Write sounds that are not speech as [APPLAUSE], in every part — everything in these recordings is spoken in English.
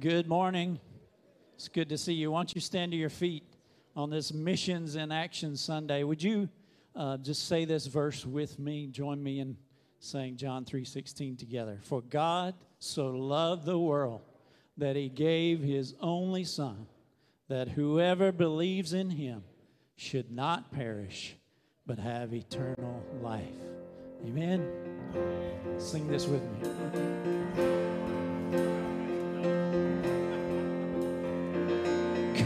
Good morning. It's good to see you. Why don't you stand to your feet on this Missions in Action Sunday? Would you uh, just say this verse with me? Join me in saying John 3:16 together. For God so loved the world that he gave his only son that whoever believes in him should not perish but have eternal life. Amen. Sing this with me.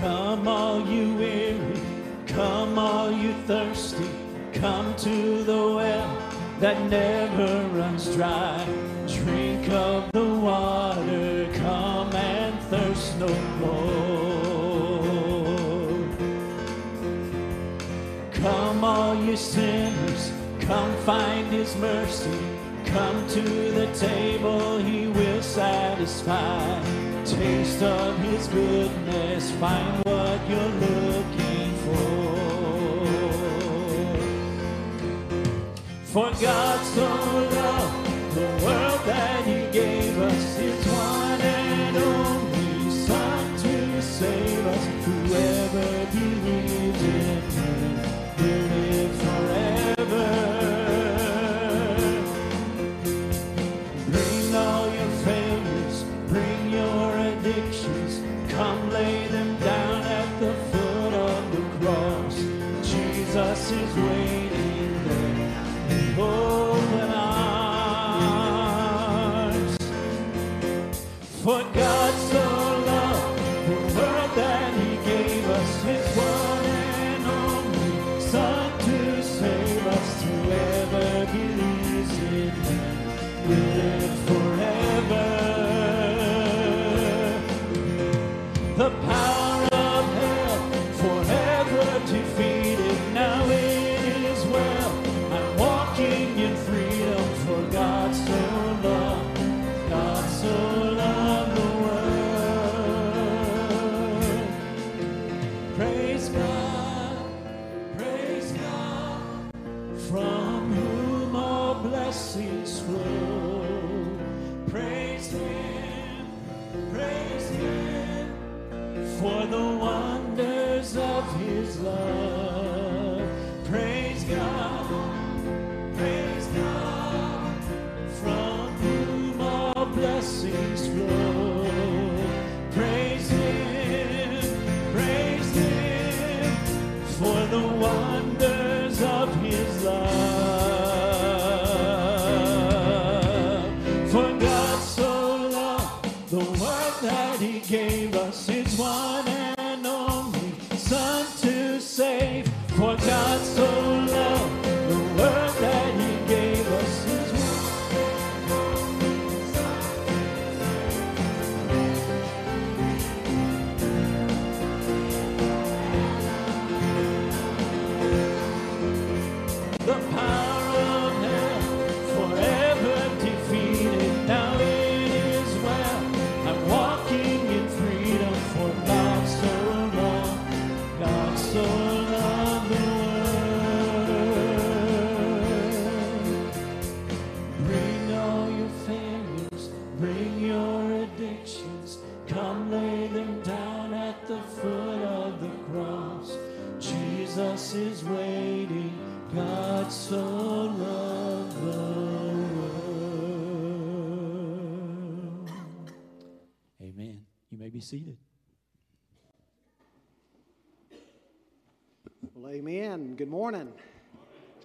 Come, all you weary, come, all you thirsty, come to the well that never runs dry. Drink of the water, come and thirst no more. Come, all you sinners, come find his mercy. Come to the table, he will satisfy taste of his goodness, find what you're looking for. For God so loved the world that he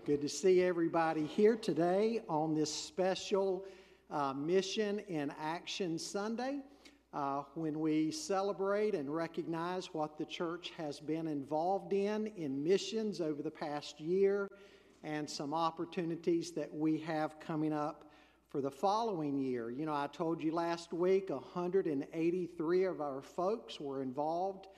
good to see everybody here today on this special uh, Mission in Action Sunday uh, when we celebrate and recognize what the church has been involved in in missions over the past year and some opportunities that we have coming up for the following year. You know, I told you last week 183 of our folks were involved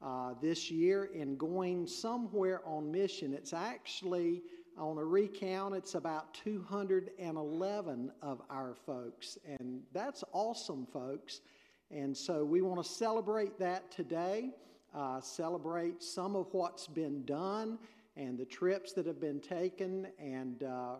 uh, this year in going somewhere on mission. It's actually, on a recount, it's about 211 of our folks. And that's awesome, folks. And so we want to celebrate that today, uh, celebrate some of what's been done and the trips that have been taken. And uh,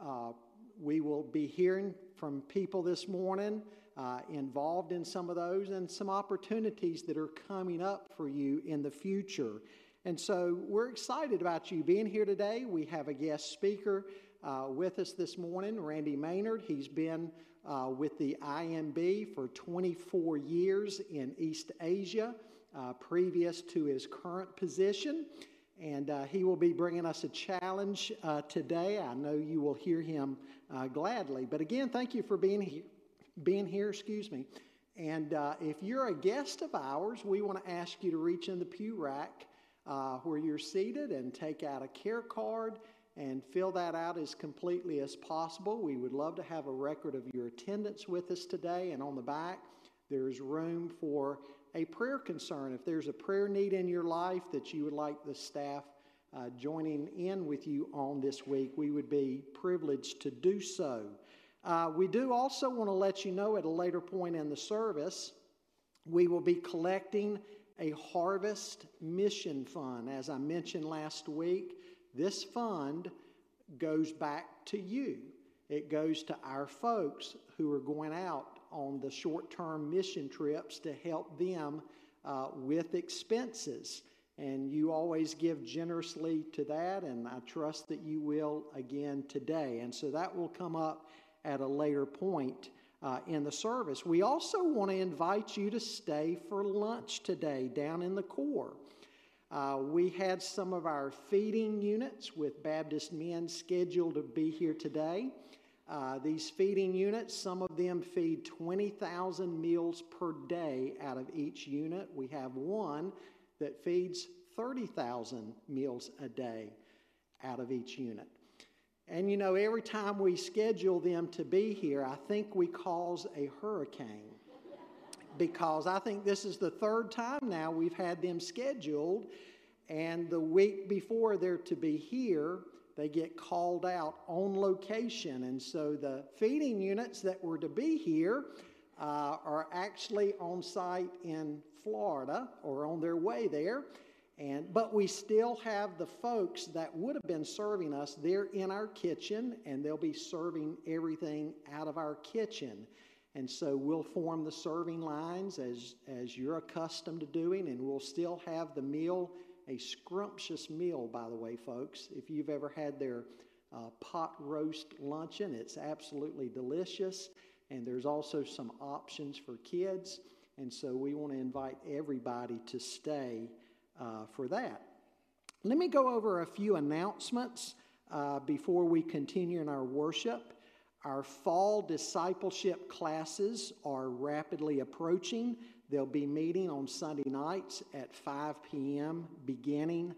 uh, we will be hearing from people this morning uh, involved in some of those and some opportunities that are coming up for you in the future. And so we're excited about you being here today. We have a guest speaker uh, with us this morning, Randy Maynard. He's been uh, with the IMB for 24 years in East Asia, uh, previous to his current position. And uh, he will be bringing us a challenge uh, today. I know you will hear him uh, gladly. But again, thank you for being here. Being here, excuse me. And if you're a guest of ours, we want to ask you to reach in the pew rack uh, where you're seated and take out a care card and fill that out as completely as possible. We would love to have a record of your attendance with us today. And on the back, there's room for a prayer concern. If there's a prayer need in your life that you would like the staff uh, joining in with you on this week, we would be privileged to do so. Uh, we do also want to let you know at a later point in the service, we will be collecting a harvest mission fund. As I mentioned last week, this fund goes back to you. It goes to our folks who are going out on the short term mission trips to help them uh, with expenses. And you always give generously to that, and I trust that you will again today. And so that will come up at a later point uh, in the service. We also want to invite you to stay for lunch today down in the core. Uh, we had some of our feeding units with Baptist men scheduled to be here today. Uh, these feeding units, some of them feed 20,000 meals per day out of each unit. We have one that feeds 30,000 meals a day out of each unit. And you know, every time we schedule them to be here, I think we cause a hurricane. because I think this is the third time now we've had them scheduled, and the week before they're to be here, they get called out on location. And so the feeding units that were to be here uh, are actually on site in Florida or on their way there. And, but we still have the folks that would have been serving us there in our kitchen, and they'll be serving everything out of our kitchen. And so we'll form the serving lines as, as you're accustomed to doing, and we'll still have the meal a scrumptious meal, by the way, folks. If you've ever had their uh, pot roast luncheon, it's absolutely delicious. And there's also some options for kids. And so we want to invite everybody to stay uh, for that. Let me go over a few announcements uh, before we continue in our worship. Our fall discipleship classes are rapidly approaching. They'll be meeting on Sunday nights at 5 p.m. beginning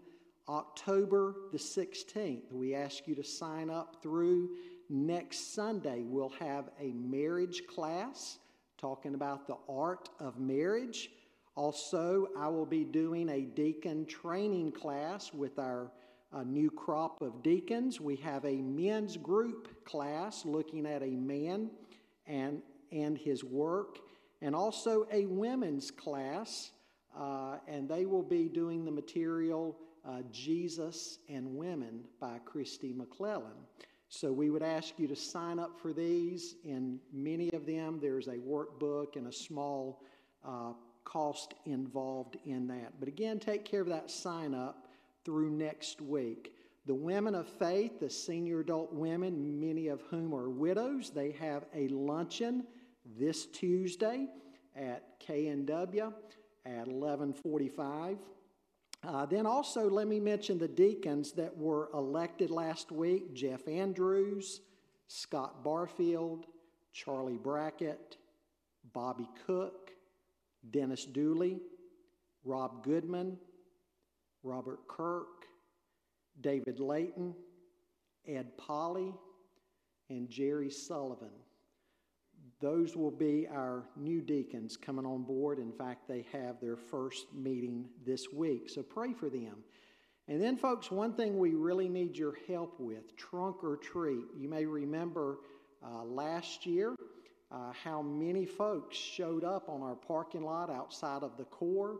October the 16th. We ask you to sign up through next Sunday. We'll have a marriage class talking about the art of marriage. Also, I will be doing a deacon training class with our uh, new crop of deacons. We have a men's group class looking at a man and, and his work and also a women's class, uh, and they will be doing the material uh, Jesus and Women by Kristi McLelland. So we would ask you to sign up for these. In many of them, there's a workbook and a small uh, cost involved in that. But again, take care of that sign up through next week. The women of faith, the senior adult women, many of whom are widows, they have a luncheon this Tuesday at K&W at 1145. Uh, then also let me mention the deacons that were elected last week, Jeff Andrews, Scott Barfield, Charlie Brackett, Bobby Cook, Dennis Dooley, Rob Goodman, Robert Kirk, David Layton, Ed Polly, and Jerry Sullivan. Those will be our new deacons coming on board. In fact, they have their first meeting this week, so pray for them. And then, folks, one thing we really need your help with trunk or treat. You may remember uh, last year uh, how many folks showed up on our parking lot outside of the core.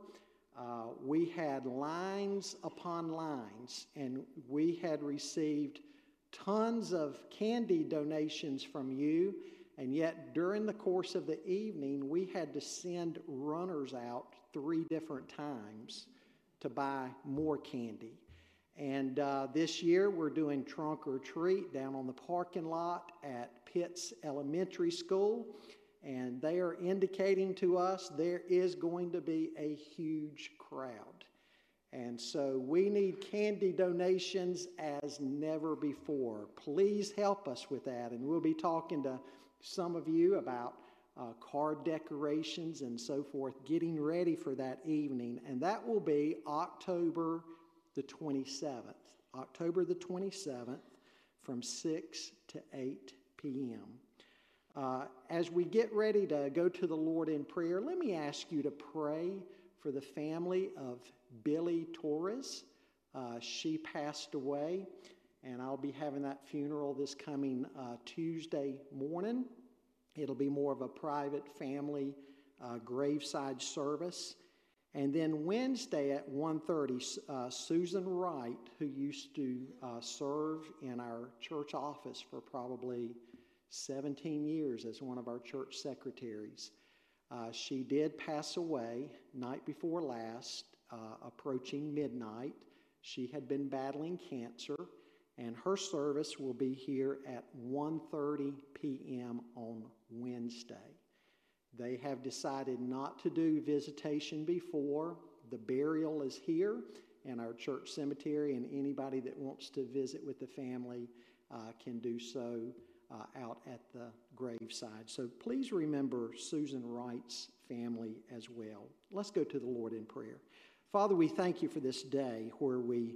Uh, we had lines upon lines, and we had received tons of candy donations from you And yet, during the course of the evening, we had to send runners out three different times to buy more candy. And uh, this year, we're doing trunk or treat down on the parking lot at Pitts Elementary School. And they are indicating to us there is going to be a huge crowd. And so we need candy donations as never before. Please help us with that. And we'll be talking to some of you about uh, card decorations and so forth, getting ready for that evening. And that will be October the 27th. October the 27th from 6 to 8 p.m. Uh, as we get ready to go to the Lord in prayer, let me ask you to pray for the family of Billy Torres. Uh, she passed away, and I'll be having that funeral this coming uh, Tuesday morning. It'll be more of a private family uh, graveside service. And then Wednesday at 1.30, uh, Susan Wright, who used to uh, serve in our church office for probably 17 years as one of our church secretaries, uh, she did pass away night before last, uh, approaching midnight. She had been battling cancer, and her service will be here at 1:30 p.m. on Wednesday. They have decided not to do visitation before. The burial is here in our church cemetery, and anybody that wants to visit with the family uh, can do so uh, out at the graveside. So please remember Susan Wright's family as well. Let's go to the Lord in prayer. Father, we thank you for this day where we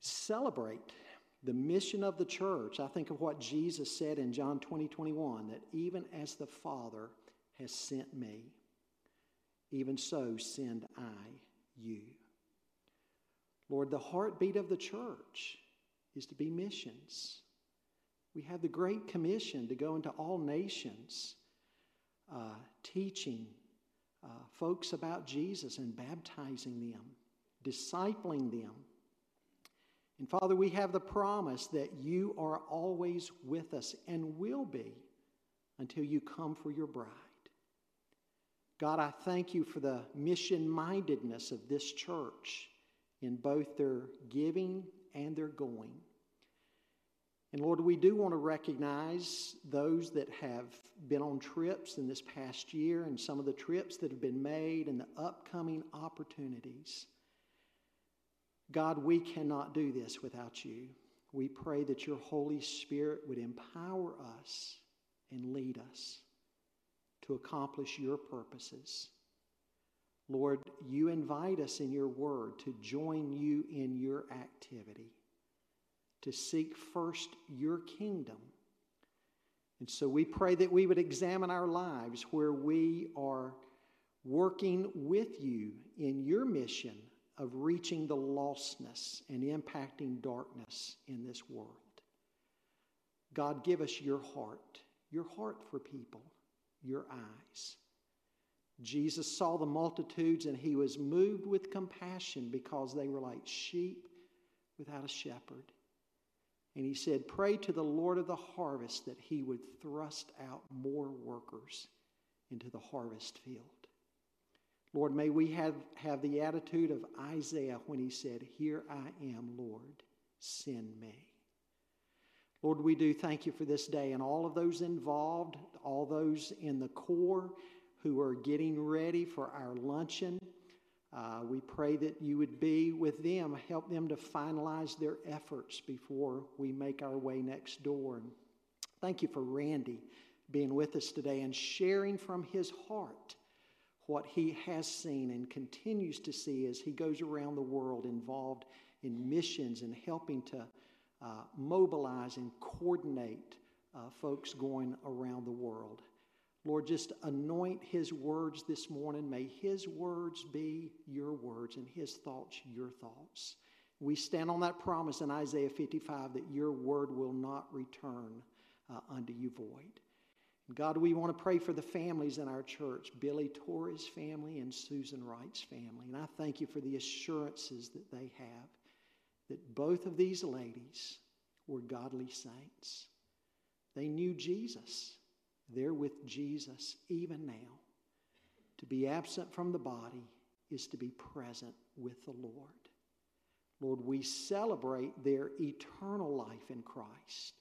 celebrate the mission of the church. I think of what Jesus said in John 20, 21, that even as the Father has sent me, even so send I you. Lord, the heartbeat of the church is to be missions. We have the Great Commission to go into all nations, uh, teaching uh, folks about Jesus and baptizing them, discipling them. And Father, we have the promise that you are always with us and will be until you come for your bride. God, I thank you for the mission mindedness of this church in both their giving and their going. And Lord, we do want to recognize those that have been on trips in this past year and some of the trips that have been made and the upcoming opportunities. God, we cannot do this without you. We pray that your Holy Spirit would empower us and lead us to accomplish your purposes. Lord, you invite us in your word to join you in your activity to seek first your kingdom. And so we pray that we would examine our lives where we are working with you in your mission of reaching the lostness and impacting darkness in this world. God, give us your heart, your heart for people, your eyes. Jesus saw the multitudes and he was moved with compassion because they were like sheep without a shepherd. And he said, Pray to the Lord of the harvest that he would thrust out more workers into the harvest field. Lord, may we have, have the attitude of Isaiah when he said, Here I am, Lord, send me. Lord, we do thank you for this day and all of those involved, all those in the core who are getting ready for our luncheon. Uh, we pray that you would be with them, help them to finalize their efforts before we make our way next door. And thank you for Randy being with us today and sharing from his heart what he has seen and continues to see as he goes around the world involved in missions and helping to uh, mobilize and coordinate uh, folks going around the world. Lord, just anoint his words this morning. May his words be your words and his thoughts your thoughts. We stand on that promise in Isaiah 55 that your word will not return uh, unto you void. God, we want to pray for the families in our church Billy Torres' family and Susan Wright's family. And I thank you for the assurances that they have that both of these ladies were godly saints. They knew Jesus. They're with Jesus even now. To be absent from the body is to be present with the Lord. Lord, we celebrate their eternal life in Christ,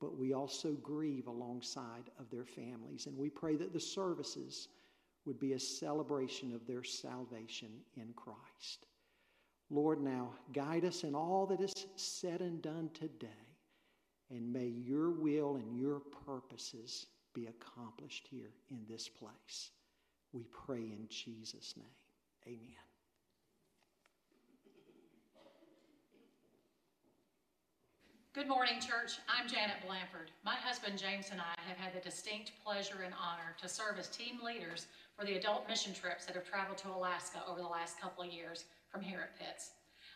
but we also grieve alongside of their families. And we pray that the services would be a celebration of their salvation in Christ. Lord, now guide us in all that is said and done today, and may your will and your purposes be accomplished here in this place. We pray in Jesus' name. Amen. Good morning, church. I'm Janet Blanford. My husband James and I have had the distinct pleasure and honor to serve as team leaders for the adult mission trips that have traveled to Alaska over the last couple of years from here at Pitts.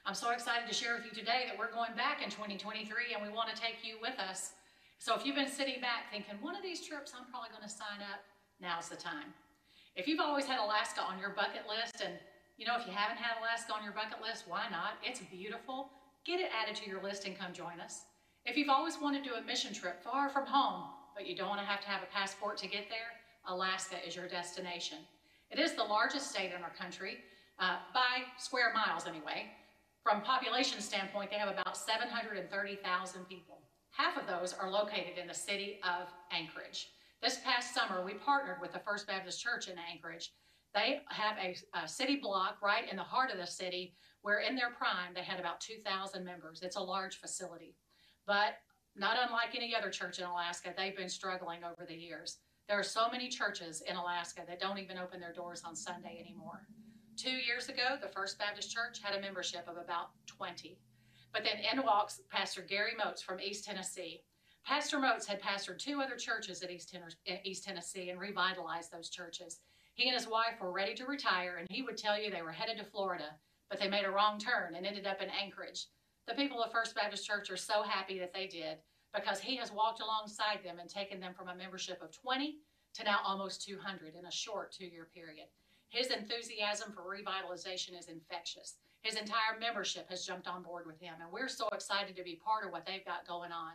I'm so excited to share with you today that we're going back in 2023 and we want to take you with us. So if you've been sitting back thinking, one of these trips I'm probably going to sign up, now's the time. If you've always had Alaska on your bucket list and you know, if you haven't had Alaska on your bucket list, why not? It's beautiful. Get it added to your list and come join us. If you've always wanted to do a mission trip far from home, but you don't want to have to have a passport to get there, Alaska is your destination. It is the largest state in our country, uh, by square miles anyway. From population standpoint, they have about 730,000 people. Half of those are located in the city of Anchorage. This past summer, we partnered with the First Baptist Church in Anchorage. They have a, a city block right in the heart of the city where in their prime they had about 2,000 members. It's a large facility. But not unlike any other church in Alaska, they've been struggling over the years. There are so many churches in Alaska that don't even open their doors on Sunday anymore. Two years ago, the First Baptist Church had a membership of about 20. But then in walks Pastor Gary Moats from East Tennessee. Pastor Moats had pastored two other churches at East, East Tennessee and revitalized those churches. He and his wife were ready to retire, and he would tell you they were headed to Florida but they made a wrong turn and ended up in Anchorage. The people of First Baptist Church are so happy that they did because he has walked alongside them and taken them from a membership of 20 to now almost 200 in a short two year period. His enthusiasm for revitalization is infectious. His entire membership has jumped on board with him, and we're so excited to be part of what they've got going on.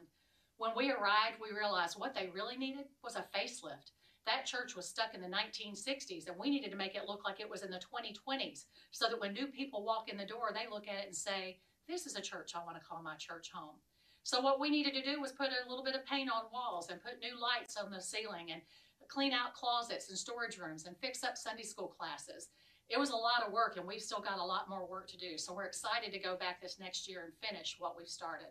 When we arrived, we realized what they really needed was a facelift. That church was stuck in the 1960s, and we needed to make it look like it was in the 2020s so that when new people walk in the door, they look at it and say, This is a church I want to call my church home. So, what we needed to do was put a little bit of paint on walls and put new lights on the ceiling and clean out closets and storage rooms and fix up Sunday school classes. It was a lot of work, and we've still got a lot more work to do. So, we're excited to go back this next year and finish what we've started.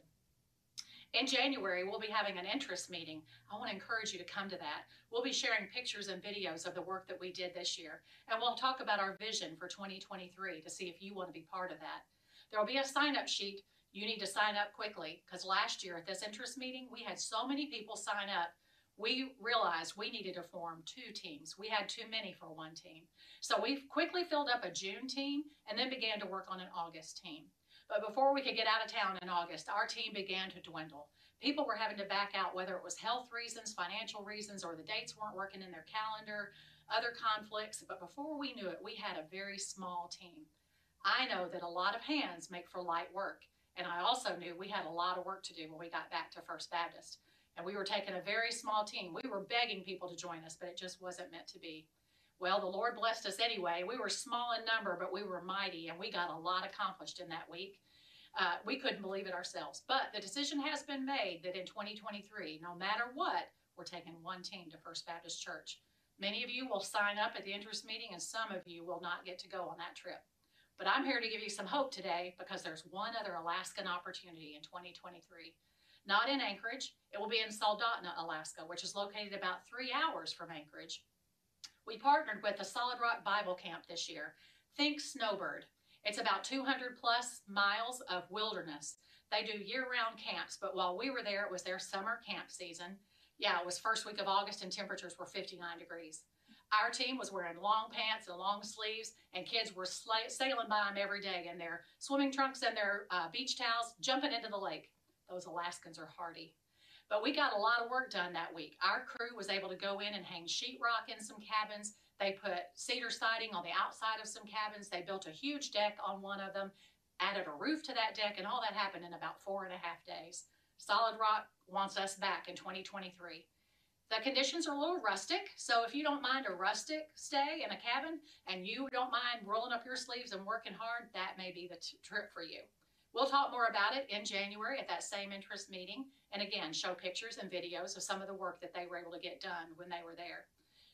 In January, we'll be having an interest meeting. I want to encourage you to come to that. We'll be sharing pictures and videos of the work that we did this year, and we'll talk about our vision for 2023 to see if you want to be part of that. There will be a sign up sheet. You need to sign up quickly because last year at this interest meeting, we had so many people sign up. We realized we needed to form two teams. We had too many for one team. So we quickly filled up a June team and then began to work on an August team. But before we could get out of town in August, our team began to dwindle. People were having to back out, whether it was health reasons, financial reasons, or the dates weren't working in their calendar, other conflicts. But before we knew it, we had a very small team. I know that a lot of hands make for light work. And I also knew we had a lot of work to do when we got back to First Baptist. And we were taking a very small team. We were begging people to join us, but it just wasn't meant to be. Well, the Lord blessed us anyway. We were small in number, but we were mighty, and we got a lot accomplished in that week. Uh, we couldn't believe it ourselves. But the decision has been made that in 2023, no matter what, we're taking one team to First Baptist Church. Many of you will sign up at the interest meeting, and some of you will not get to go on that trip. But I'm here to give you some hope today because there's one other Alaskan opportunity in 2023. Not in Anchorage, it will be in Soldotna, Alaska, which is located about three hours from Anchorage. We partnered with the Solid Rock Bible Camp this year. Think Snowbird. It's about 200 plus miles of wilderness. They do year round camps, but while we were there, it was their summer camp season. Yeah, it was first week of August and temperatures were 59 degrees. Our team was wearing long pants and long sleeves, and kids were sailing by them every day in their swimming trunks and their uh, beach towels, jumping into the lake. Those Alaskans are hardy. But we got a lot of work done that week. Our crew was able to go in and hang sheetrock in some cabins. They put cedar siding on the outside of some cabins. They built a huge deck on one of them, added a roof to that deck, and all that happened in about four and a half days. Solid Rock wants us back in 2023. The conditions are a little rustic, so if you don't mind a rustic stay in a cabin and you don't mind rolling up your sleeves and working hard, that may be the trip for you. We'll talk more about it in January at that same interest meeting, and again, show pictures and videos of some of the work that they were able to get done when they were there.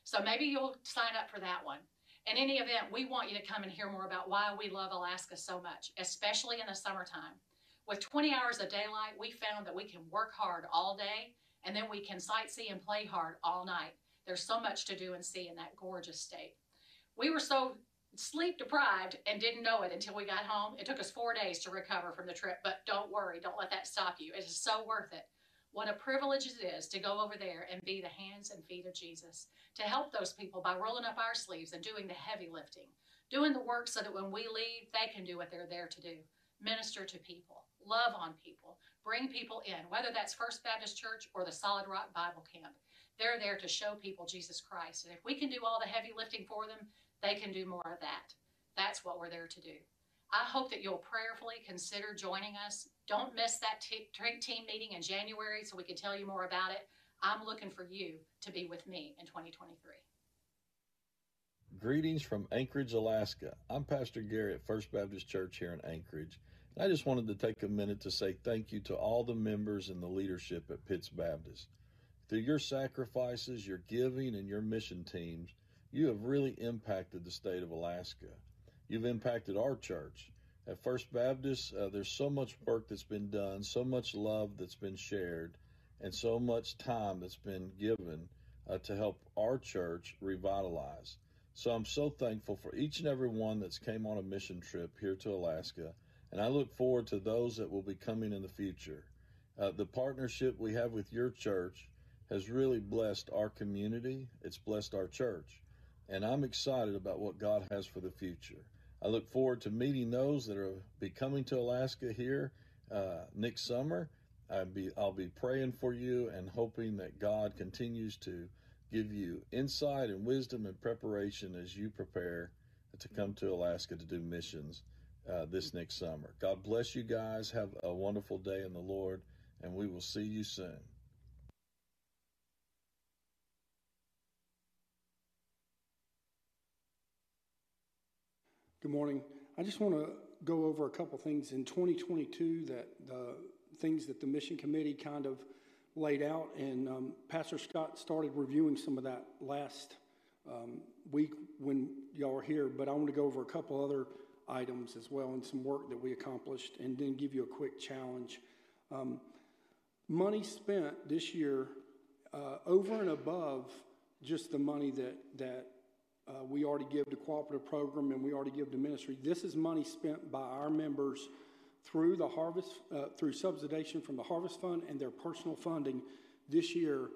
So maybe you'll sign up for that one. In any event, we want you to come and hear more about why we love Alaska so much, especially in the summertime. With 20 hours of daylight, we found that we can work hard all day and then we can sightsee and play hard all night. There's so much to do and see in that gorgeous state. We were so sleep deprived and didn't know it until we got home. It took us four days to recover from the trip, but don't worry, don't let that stop you. It is so worth it. What a privilege it is to go over there and be the hands and feet of Jesus, to help those people by rolling up our sleeves and doing the heavy lifting, doing the work so that when we leave, they can do what they're there to do minister to people, love on people, bring people in, whether that's First Baptist Church or the Solid Rock Bible Camp. They're there to show people Jesus Christ. And if we can do all the heavy lifting for them, they can do more of that. That's what we're there to do. I hope that you'll prayerfully consider joining us. Don't miss that t- team meeting in January so we can tell you more about it. I'm looking for you to be with me in 2023. Greetings from Anchorage, Alaska. I'm Pastor Gary at First Baptist Church here in Anchorage. And I just wanted to take a minute to say thank you to all the members and the leadership at Pitts Baptist. Through your sacrifices, your giving, and your mission teams, you have really impacted the state of Alaska. You've impacted our church. At First Baptist, uh, there's so much work that's been done, so much love that's been shared, and so much time that's been given uh, to help our church revitalize. So I'm so thankful for each and every one that's came on a mission trip here to Alaska and I look forward to those that will be coming in the future. Uh, the partnership we have with your church has really blessed our community, it's blessed our church, and I'm excited about what God has for the future. I look forward to meeting those that are be coming to Alaska here uh, next summer. I'll be I'll be praying for you and hoping that God continues to give you insight and wisdom and preparation as you prepare to come to Alaska to do missions uh, this next summer. God bless you guys. Have a wonderful day in the Lord, and we will see you soon. Good morning. I just want to go over a couple things in 2022 that the things that the mission committee kind of laid out, and um, Pastor Scott started reviewing some of that last um, week when y'all were here. But I want to go over a couple other items as well and some work that we accomplished, and then give you a quick challenge. Um, money spent this year uh, over and above just the money that, that uh, we already give to cooperative program and we already give to ministry. This is money spent by our members through the harvest, uh, through subsidization from the harvest fund and their personal funding this year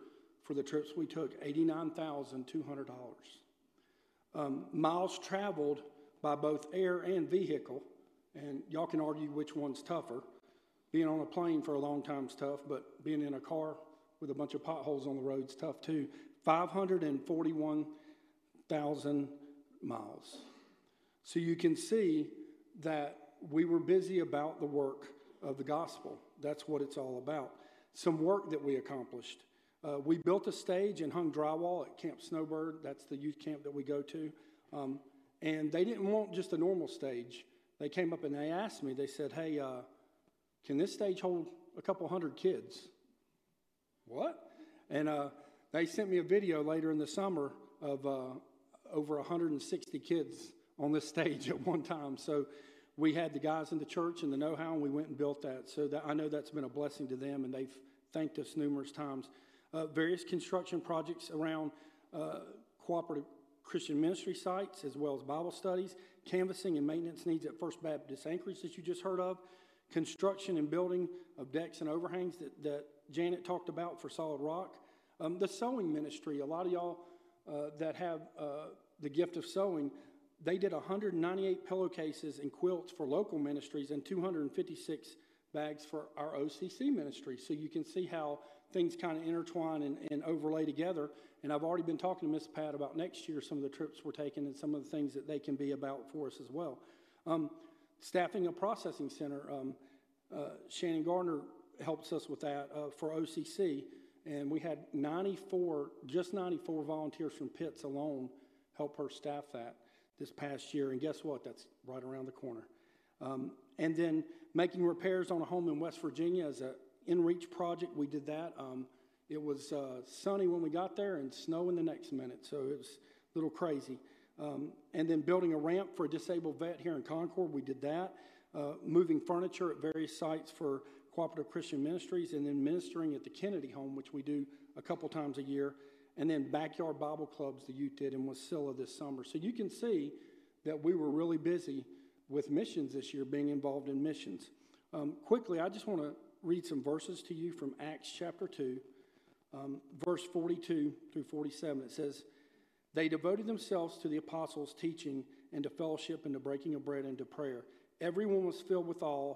for the trips we took, $89,200. Um, miles traveled by both air and vehicle, and y'all can argue which one's tougher. Being on a plane for a long time is tough, but being in a car with a bunch of potholes on the road is tough too. 541,000 miles. So you can see that we were busy about the work of the gospel. That's what it's all about. Some work that we accomplished. Uh, we built a stage and hung drywall at Camp Snowbird. That's the youth camp that we go to. Um, and they didn't want just a normal stage. They came up and they asked me, they said, Hey, uh, can this stage hold a couple hundred kids? What? And uh, they sent me a video later in the summer of uh, over 160 kids on this [LAUGHS] stage at one time. So we had the guys in the church and the know how, and we went and built that. So that, I know that's been a blessing to them, and they've thanked us numerous times. Uh, various construction projects around uh, cooperative Christian ministry sites, as well as Bible studies, canvassing and maintenance needs at First Baptist Anchorage that you just heard of, construction and building of decks and overhangs that, that Janet talked about for Solid Rock, um, the sewing ministry. A lot of y'all uh, that have uh, the gift of sewing, they did 198 pillowcases and quilts for local ministries and 256 bags for our OCC ministry. So you can see how things kind of intertwine and, and overlay together. And I've already been talking to Miss Pat about next year, some of the trips we're taking and some of the things that they can be about for us as well. Um, staffing a processing center. Um, uh, Shannon Gardner helps us with that uh, for OCC. And we had 94, just 94 volunteers from Pitts alone help her staff that this past year. And guess what? That's right around the corner. Um, and then making repairs on a home in West Virginia as an in reach project. We did that. Um, it was uh, sunny when we got there and snow in the next minute, so it was a little crazy. Um, and then building a ramp for a disabled vet here in Concord, we did that. Uh, moving furniture at various sites for Cooperative Christian Ministries, and then ministering at the Kennedy Home, which we do a couple times a year. And then backyard Bible clubs the youth did in Wasilla this summer. So you can see that we were really busy with missions this year, being involved in missions. Um, quickly, I just want to read some verses to you from Acts chapter 2, um, verse 42 through 47. It says, They devoted themselves to the apostles' teaching and to fellowship and to breaking of bread and to prayer. Everyone was filled with awe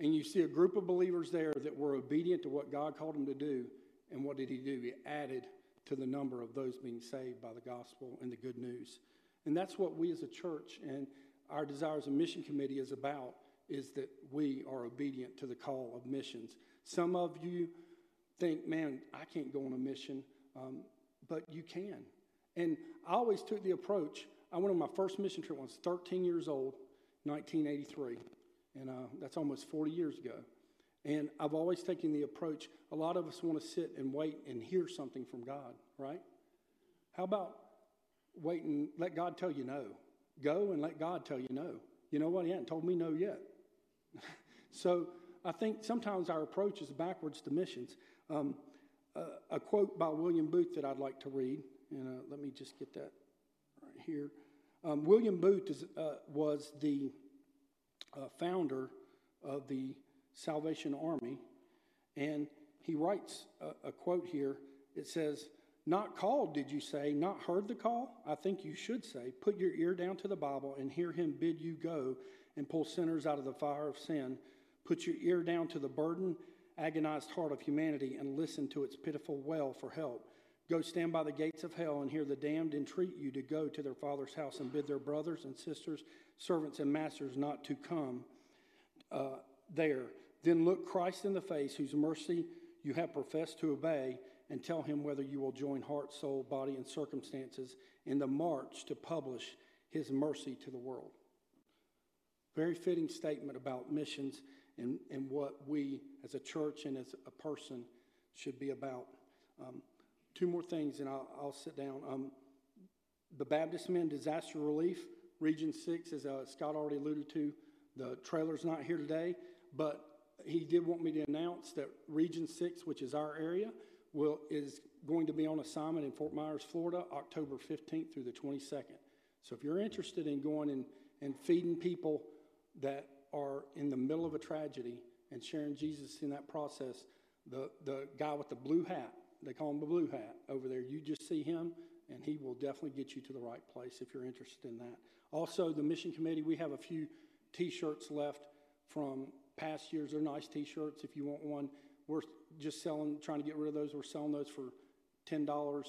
And you see a group of believers there that were obedient to what God called them to do. And what did He do? He added to the number of those being saved by the gospel and the good news. And that's what we as a church and our Desires and Mission Committee is about is that we are obedient to the call of missions. Some of you think, man, I can't go on a mission, um, but you can. And I always took the approach. I went on my first mission trip when I was 13 years old, 1983, and uh, that's almost 40 years ago. And I've always taken the approach a lot of us want to sit and wait and hear something from God, right? How about wait and let God tell you no? Go and let God tell you no. You know what? He hasn't told me no yet. [LAUGHS] so I think sometimes our approach is backwards to missions. Um, uh, a quote by William Booth that I'd like to read, and uh, let me just get that right here. Um, William Booth is, uh, was the uh, founder of the Salvation Army, and he writes a, a quote here. It says, Not called, did you say? Not heard the call? I think you should say, Put your ear down to the Bible and hear him bid you go and pull sinners out of the fire of sin. Put your ear down to the burden, agonized heart of humanity and listen to its pitiful wail for help. Go stand by the gates of hell and hear the damned entreat you to go to their father's house and bid their brothers and sisters, servants and masters not to come uh, there. Then look Christ in the face, whose mercy you have professed to obey, and tell him whether you will join heart, soul, body, and circumstances in the march to publish his mercy to the world. Very fitting statement about missions and, and what we as a church and as a person should be about. Um, two more things, and I'll, I'll sit down. Um, the Baptist Men Disaster Relief, Region 6, as uh, Scott already alluded to, the trailer's not here today, but he did want me to announce that Region 6, which is our area, will, is going to be on assignment in Fort Myers, Florida, October 15th through the 22nd. So if you're interested in going and, and feeding people that are in the middle of a tragedy and sharing Jesus in that process, the, the guy with the blue hat, they call him the blue hat over there, you just see him and he will definitely get you to the right place if you're interested in that. Also, the mission committee, we have a few t shirts left from past years. They're nice t shirts if you want one. We're just selling, trying to get rid of those. We're selling those for $10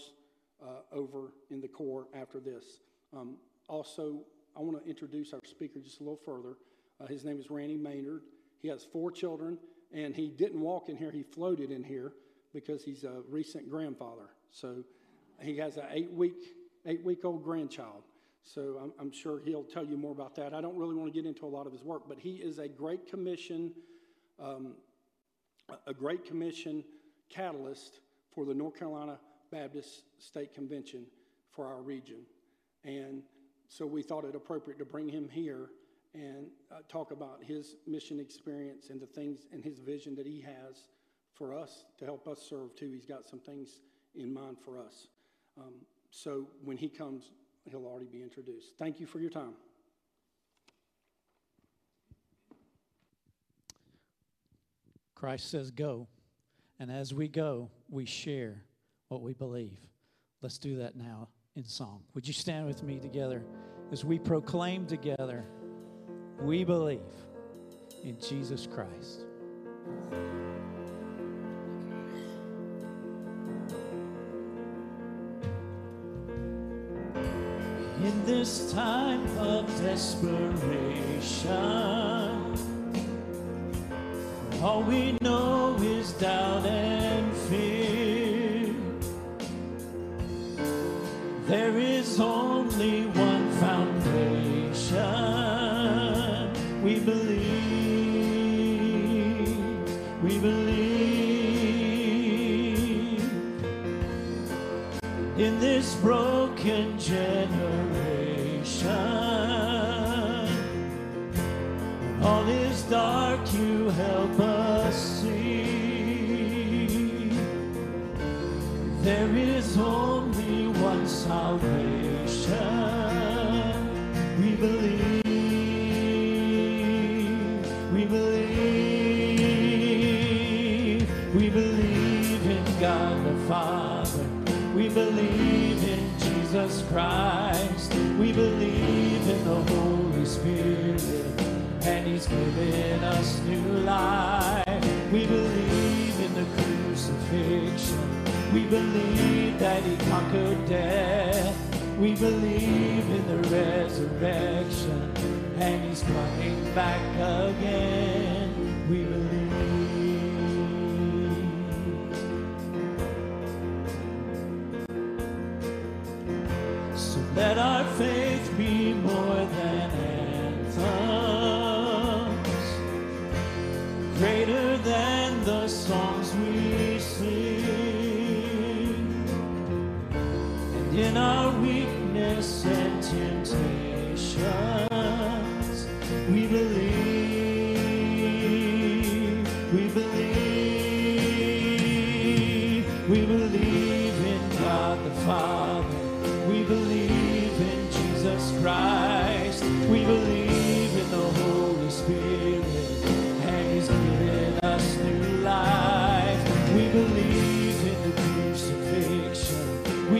uh, over in the core after this. Um, also, I want to introduce our speaker just a little further. Uh, his name is Randy Maynard. He has four children, and he didn't walk in here, he floated in here because he's a recent grandfather. So he has an eight week, eight week old grandchild. So I'm, I'm, sure he'll tell you more about that. I don't really want to get into a lot of his work, but he is a great commission, um, a great commission catalyst for the North Carolina Baptist State Convention for our region. And so we thought it appropriate to bring him here and uh, talk about his mission experience and the things and his vision that he has for us to help us serve too. He's got some things in mind for us. Um, so when he comes, he'll already be introduced. Thank you for your time. Christ says, Go. And as we go, we share what we believe. Let's do that now in song. Would you stand with me together as we proclaim together, we believe in Jesus Christ. In this time of desperation, all we know is doubt and only one salvation. We believe, we believe, we believe in God the Father. We believe in Jesus Christ. We believe in the Holy Spirit. And He's given us new life. We believe in the crucifixion. We believe that He conquered death. We believe in the resurrection. And He's coming back again. We believe.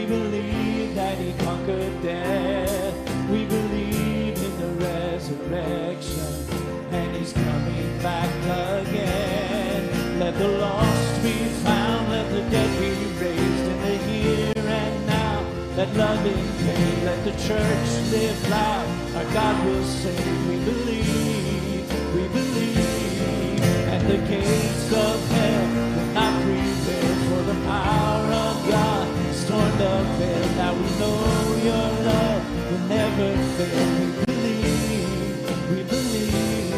Believe that He conquered death. We believe in the resurrection. And He's coming back again. Let the lost be found. Let the dead be raised in the here and now. Let loving pain, let the church live loud. Our God will save. We believe, we believe. And the gates of the veil. Now we know your love will never fail. We believe, we believe,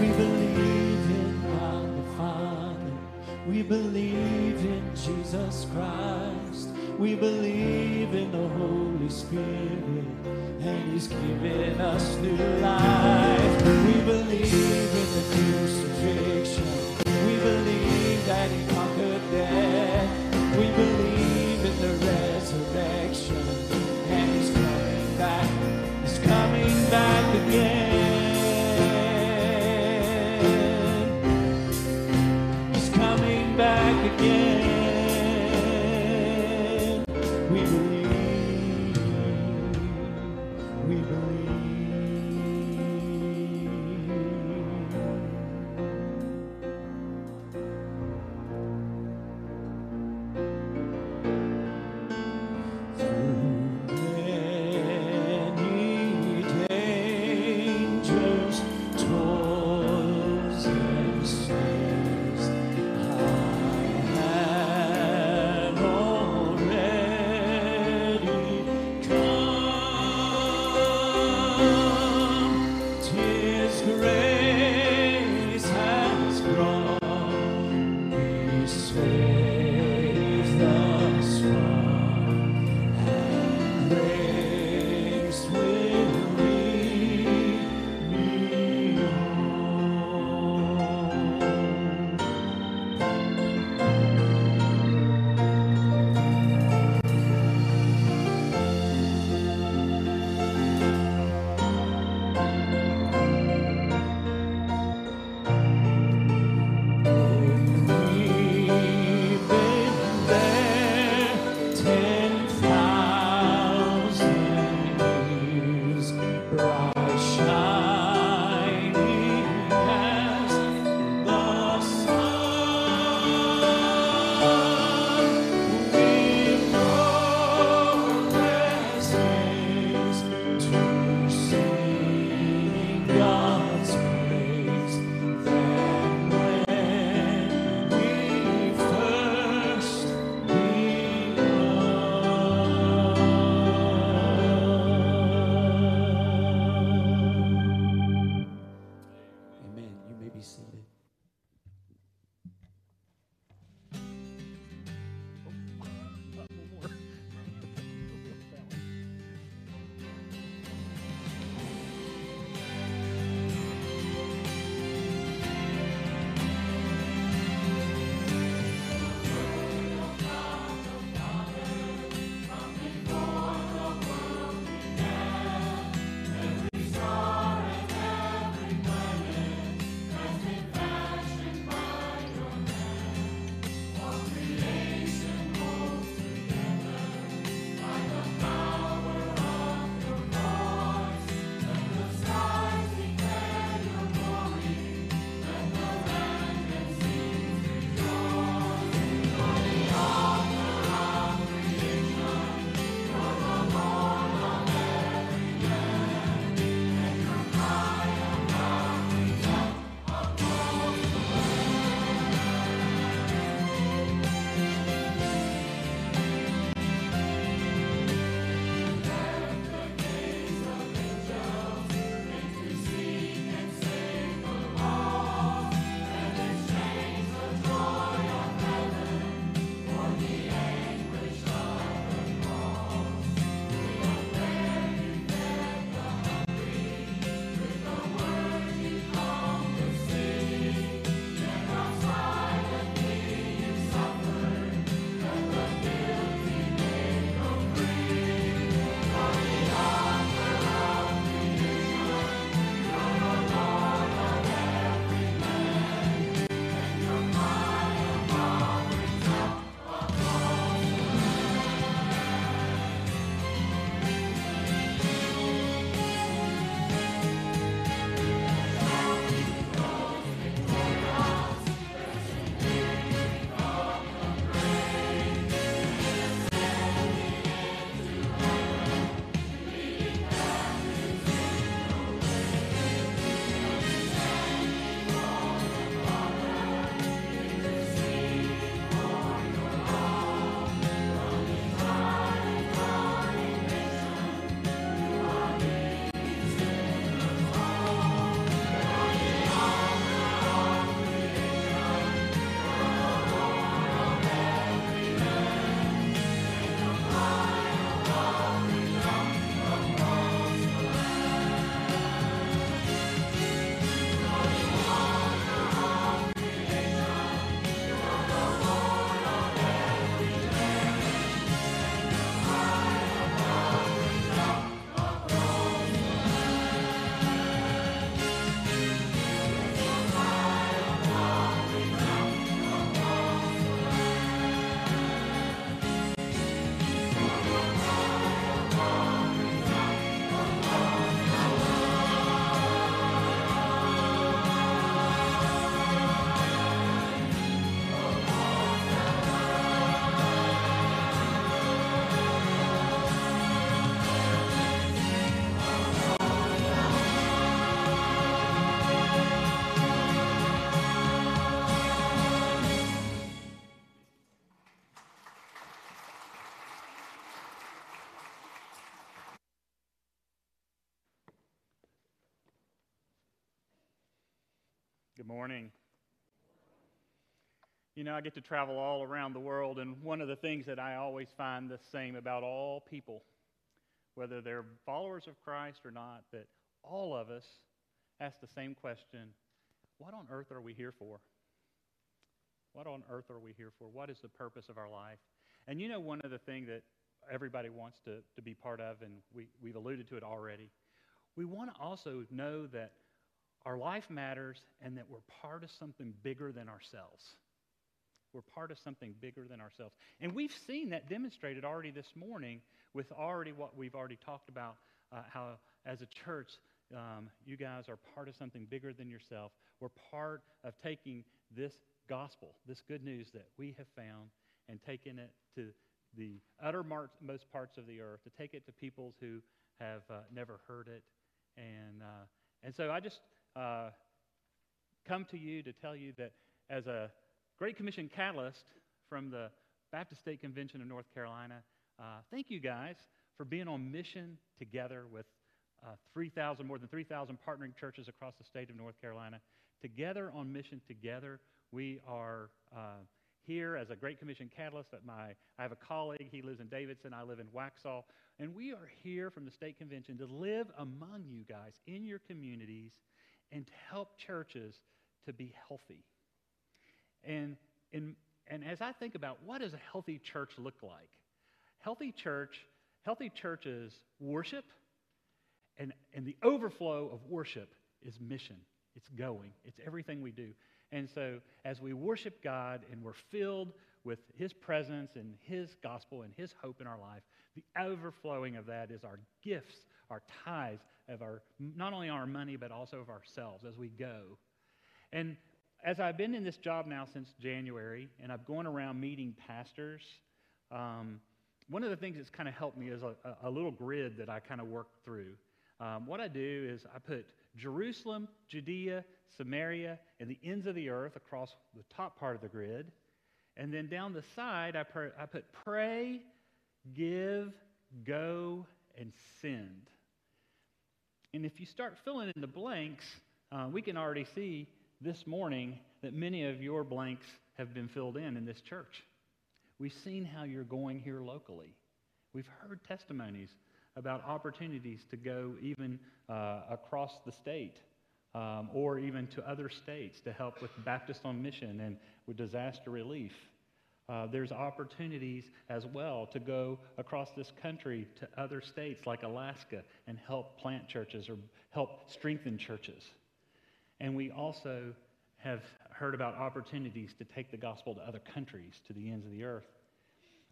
we believe in God the Father. We believe in Jesus Christ. We believe in the Holy Spirit, and He's given us new life. We believe in the crucifixion. You know, I get to travel all around the world, and one of the things that I always find the same about all people, whether they're followers of Christ or not, that all of us ask the same question What on earth are we here for? What on earth are we here for? What is the purpose of our life? And you know, one of the things that everybody wants to, to be part of, and we, we've alluded to it already, we want to also know that our life matters and that we're part of something bigger than ourselves. We're part of something bigger than ourselves. And we've seen that demonstrated already this morning with already what we've already talked about uh, how, as a church, um, you guys are part of something bigger than yourself. We're part of taking this gospel, this good news that we have found, and taking it to the uttermost parts of the earth, to take it to peoples who have uh, never heard it. And, uh, and so I just uh, come to you to tell you that as a Great Commission catalyst from the Baptist State Convention of North Carolina, uh, thank you guys for being on mission together with uh, 3,000, more than 3,000 partnering churches across the state of North Carolina. Together on mission together, we are uh, here as a Great Commission catalyst. That my, I have a colleague, he lives in Davidson, I live in Waxhaw, and we are here from the state convention to live among you guys in your communities and to help churches to be healthy. And, and, and as I think about what does a healthy church look like, healthy church, healthy churches worship, and, and the overflow of worship is mission. It's going. It's everything we do. And so as we worship God and we're filled with His presence and His gospel and His hope in our life, the overflowing of that is our gifts, our tithes of our not only our money but also of ourselves as we go. And as I've been in this job now since January, and I've gone around meeting pastors, um, one of the things that's kind of helped me is a, a, little grid that I kind of work through. Um, what I do is I put Jerusalem, Judea, Samaria, and the ends of the earth across the top part of the grid. And then down the side, I, I put pray, give, go, and send. And if you start filling in the blanks, uh, we can already see this morning that many of your blanks have been filled in in this church. We've seen how you're going here locally. We've heard testimonies about opportunities to go even uh, across the state um, or even to other states to help with Baptist on Mission and with disaster relief. Uh, there's opportunities as well to go across this country to other states like Alaska and help plant churches or help strengthen churches. And we also have heard about opportunities to take the gospel to other countries, to the ends of the earth.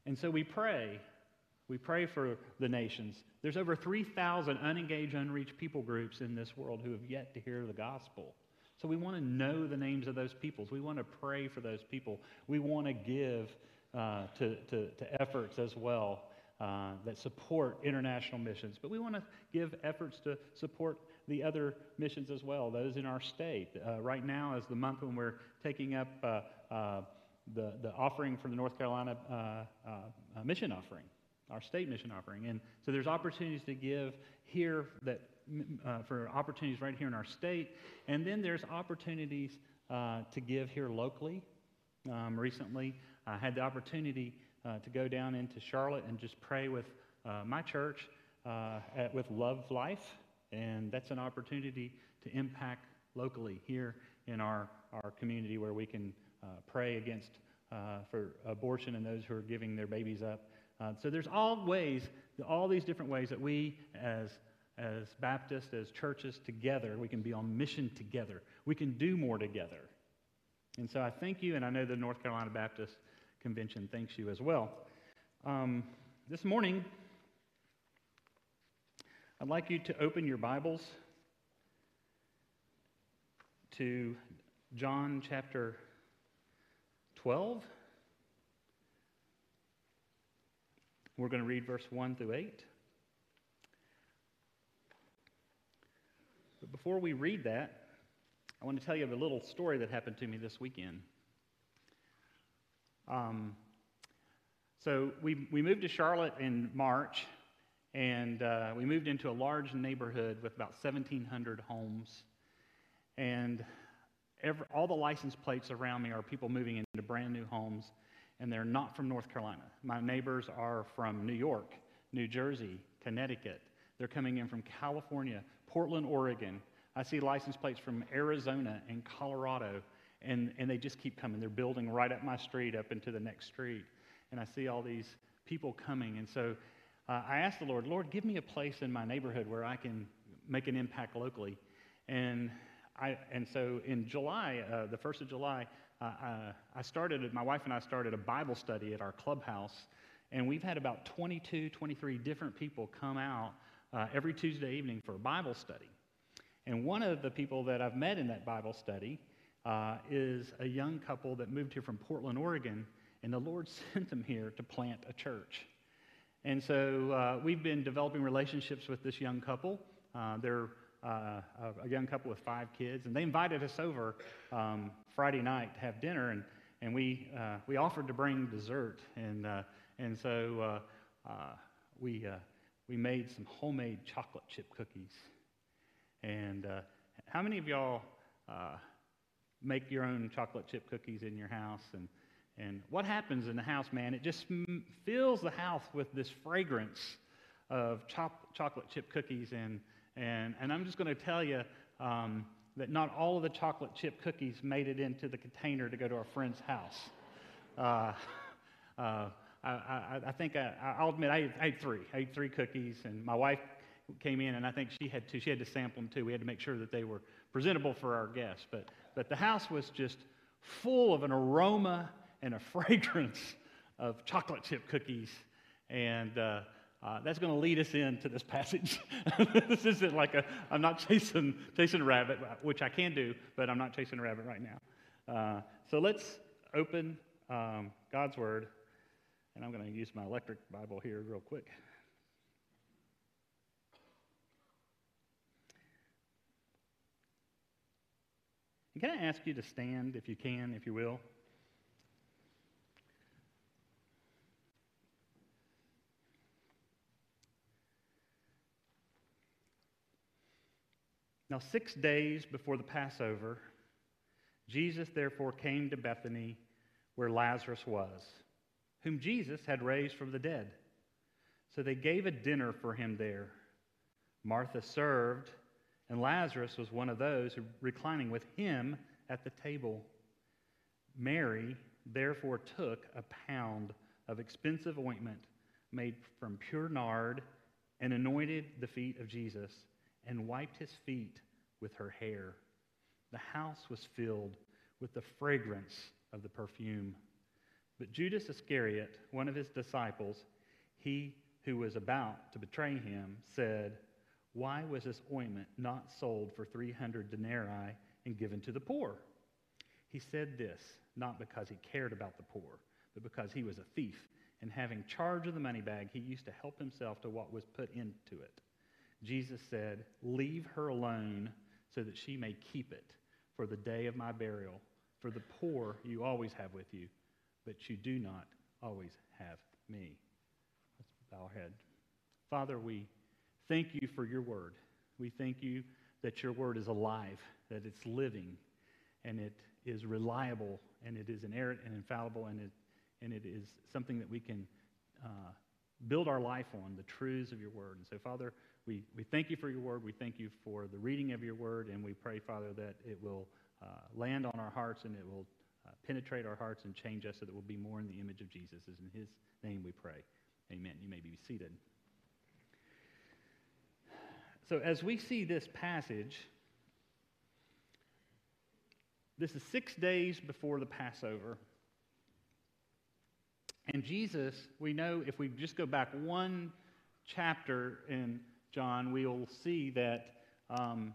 And so we pray. We pray for the nations. There's over 3,000 unengaged, unreached people groups in this world who have yet to hear the gospel. So we want to know the names of those peoples. We want to pray for those people. We want to give uh, to, to, to, efforts as well uh, that support international missions. But we want to give efforts to support the other missions as well, those in our state. Uh, right now is the month when we're taking up uh, uh, the, the offering from the North Carolina uh, uh, mission offering, our state mission offering. And so there's opportunities to give here that for opportunities right here in our state. And then there's opportunities to give here locally. Um, recently, I had the opportunity to go down into Charlotte and just pray with my church at, with Love Life. And that's an opportunity to impact locally here in our, our community where we can uh, pray against uh, for abortion and those who are giving their babies up. Uh, so there's all ways, all these different ways that we as as Baptists, as churches together, we can be on mission together. We can do more together. And so I thank you, and I know the North Carolina Baptist Convention thanks you as well. Um, this morning, I'd like you to open your Bibles to John chapter 12. We're going to read verse 1 through 8. But before we read that, I want to tell you of a little story that happened to me this weekend. Um, so we, we moved to Charlotte in March, and uh, we moved into a large neighborhood with about 1,700 homes. And every, all the license plates around me are people moving into brand new homes, and they're not from North Carolina. My neighbors are from New York, New Jersey, Connecticut. They're coming in from California, Portland, Oregon. I see license plates from Arizona and Colorado, and, and they just keep coming. They're building right up my street, up into the next street. And I see all these people coming. And so uh, I asked the Lord, Lord, give me a place in my neighborhood where I can make an impact locally. And, I, and so in July, uh, the 1st of July, uh, uh, I started, my wife and I started a Bible study at our clubhouse. And we've had about 22, 23 different people come out uh, every Tuesday evening for a Bible study. And one of the people that I've met in that Bible study uh, is a young couple that moved here from Portland, Oregon, and the Lord [LAUGHS] sent them here to plant a church. And so uh, we've been developing relationships with this young couple. Uh, they're uh, a young couple with five kids, and they invited us over um, Friday night to have dinner, and, and we, uh, we offered to bring dessert. And, uh, and so uh, we, we made some homemade chocolate chip cookies. And how many of y'all make your own chocolate chip cookies in your house? And and what happens in the house, man? It just fills the house with this fragrance of chop, chocolate chip cookies. And, and, and I'm just going to tell you um, that not all of the chocolate chip cookies made it into the container to go to our friend's house. Uh, uh, I, I, I, think I, will admit I ate, I ate three. I ate three cookies, and my wife came in, and I think she had two. She had to sample them too. We had to make sure that they were presentable for our guests. But, but the house was just full of an aroma and a [LAUGHS] fragrance of chocolate chip cookies. And uh, uh, that's going to lead us into this passage. [LAUGHS] this isn't like a, I'm not chasing, chasing a rabbit, which I can do, but I'm not chasing a rabbit right now. Uh, so let's open um, God's Word. And I'm going to use my electric Bible here real quick. can I ask you to stand if you can, if you will? Now, six days before the Passover, Jesus therefore came to Bethany where Lazarus was, whom Jesus had raised from the dead. So they gave a dinner for him there. Martha served, and Lazarus was one of those reclining with him at the table. Mary therefore took a pound of expensive ointment made from pure nard and anointed the feet of Jesus and wiped his feet with her hair. The house was filled with the fragrance of the perfume. But Judas Iscariot, one of his disciples, he who was about to betray him, said, Why was this ointment not sold for 300 denarii and given to the poor? He said this not because he cared about the poor, but because he was a thief, and having charge of the money bag, he used to help himself to what was put into it. Jesus said, Leave her alone so that she may keep it for the day of my burial. For the poor you always have with you, but you do not always have me. Let's bow our head. Father, we thank you for your word. We thank you that your word is alive, that it's living, and it is reliable, and it is inerrant and infallible, and it, and it is something that we can uh, build our life on, the truths of your word. And so, Father, we, we thank you for your word. We thank you for the reading of your word. And we pray, Father, that it will uh, land on our hearts and it will uh, penetrate our hearts and change us so that we'll be more in the image of Jesus. Is in his name we pray. Amen. You may be seated. So, as we see this passage, this is six days before the Passover. And Jesus, we know if we just go back one chapter in John, we'll see that um,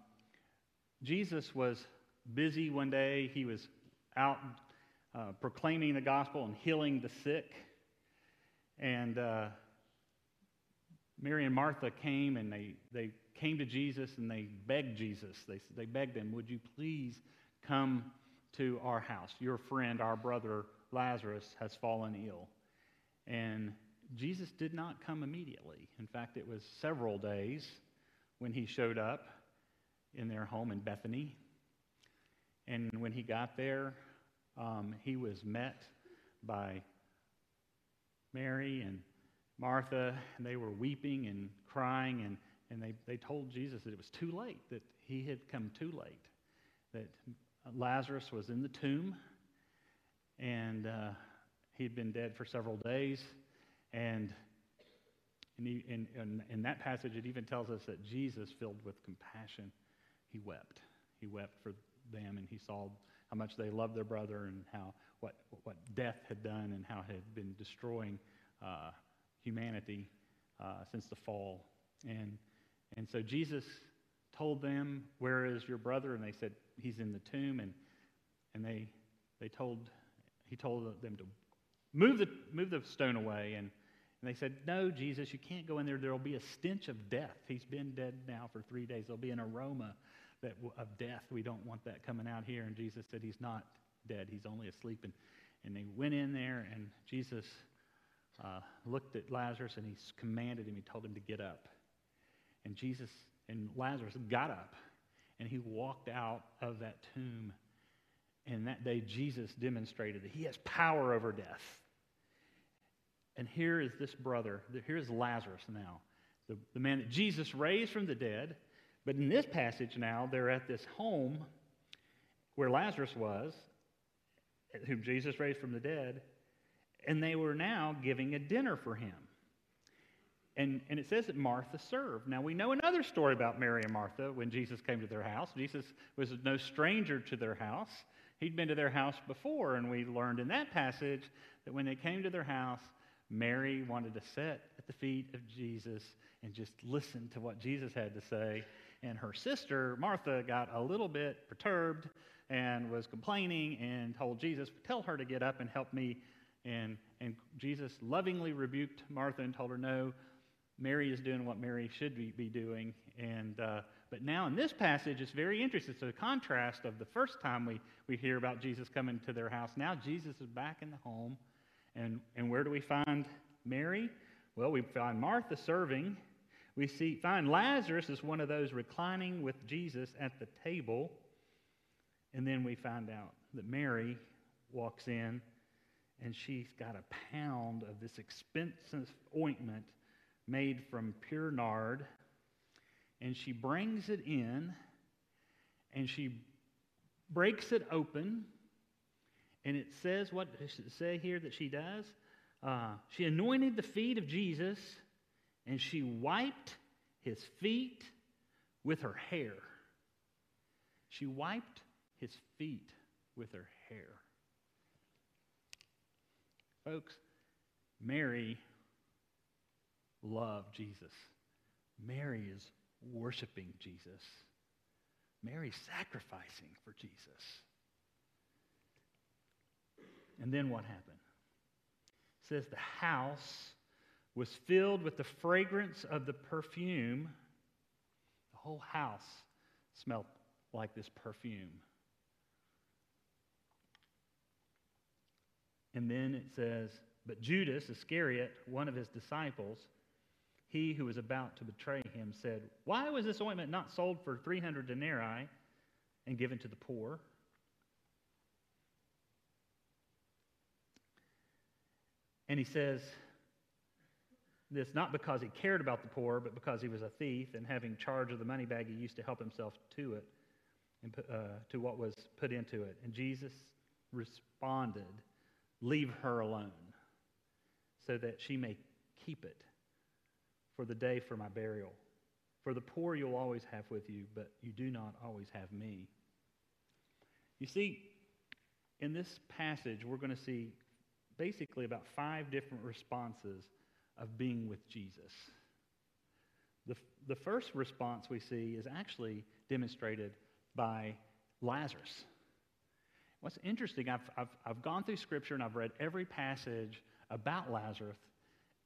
Jesus was busy one day. He was out uh, proclaiming the gospel and healing the sick. And uh, Mary and Martha came and they, they came to Jesus and they begged Jesus. They, they begged him, Would you please come to our house? Your friend, our brother Lazarus, has fallen ill. And Jesus did not come immediately. In fact, it was several days when he showed up in their home in Bethany. And when he got there, um, he was met by Mary and Martha, and they were weeping and crying, and, and they, they told Jesus that it was too late, that he had come too late, that Lazarus was in the tomb, and uh, he had been dead for several days. And in, in, in, in that passage, it even tells us that Jesus, filled with compassion, he wept. He wept for them, and he saw how much they loved their brother and how what, what death had done and how it had been destroying uh, humanity uh, since the fall. And, and so Jesus told them, Where is your brother? And they said, He's in the tomb. And, and they, they told, he told them to move the, move the stone away. And, and they said, No, Jesus, you can't go in there. There will be a stench of death. He's been dead now for three days. There'll be an aroma that, of death. We don't want that coming out here. And Jesus said, He's not dead. He's only asleep. And, and they went in there, and Jesus uh, looked at Lazarus and he commanded him, he told him to get up. And Jesus and Lazarus got up and he walked out of that tomb. And that day, Jesus demonstrated that he has power over death. And here is this brother, here is Lazarus now, the, the man that Jesus raised from the dead. But in this passage now, they're at this home where Lazarus was, whom Jesus raised from the dead, and they were now giving a dinner for him. And, and it says that Martha served. Now, we know another story about Mary and Martha when Jesus came to their house. Jesus was no stranger to their house. He'd been to their house before, and we learned in that passage that when they came to their house, Mary wanted to sit at the feet of Jesus and just listen to what Jesus had to say. And her sister, Martha, got a little bit perturbed and was complaining and told Jesus, Tell her to get up and help me. And, and Jesus lovingly rebuked Martha and told her, No, Mary is doing what Mary should be, be doing. And, uh, but now in this passage, it's very interesting. It's a contrast of the first time we, we hear about Jesus coming to their house. Now Jesus is back in the home. And, and where do we find Mary? Well, we find Martha serving. We see, find Lazarus as one of those reclining with Jesus at the table. And then we find out that Mary walks in and she's got a pound of this expensive ointment made from pure nard. And she brings it in and she breaks it open. And it says, what does it say here that she does? Uh, she anointed the feet of Jesus and she wiped his feet with her hair. She wiped his feet with her hair. Folks, Mary loved Jesus. Mary is worshiping Jesus. Mary's sacrificing for Jesus. And then what happened? It says the house was filled with the fragrance of the perfume. The whole house smelled like this perfume. And then it says, But Judas Iscariot, one of his disciples, he who was about to betray him, said, Why was this ointment not sold for 300 denarii and given to the poor? And he says this not because he cared about the poor, but because he was a thief, and having charge of the money bag, he used to help himself to it and uh, to what was put into it. And Jesus responded, Leave her alone, so that she may keep it for the day for my burial. For the poor you'll always have with you, but you do not always have me. You see, in this passage, we're going to see basically about five different responses of being with Jesus. The, the first response we see is actually demonstrated by Lazarus. What's interesting, I've, I've, I've gone through Scripture and I've read every passage about Lazarus,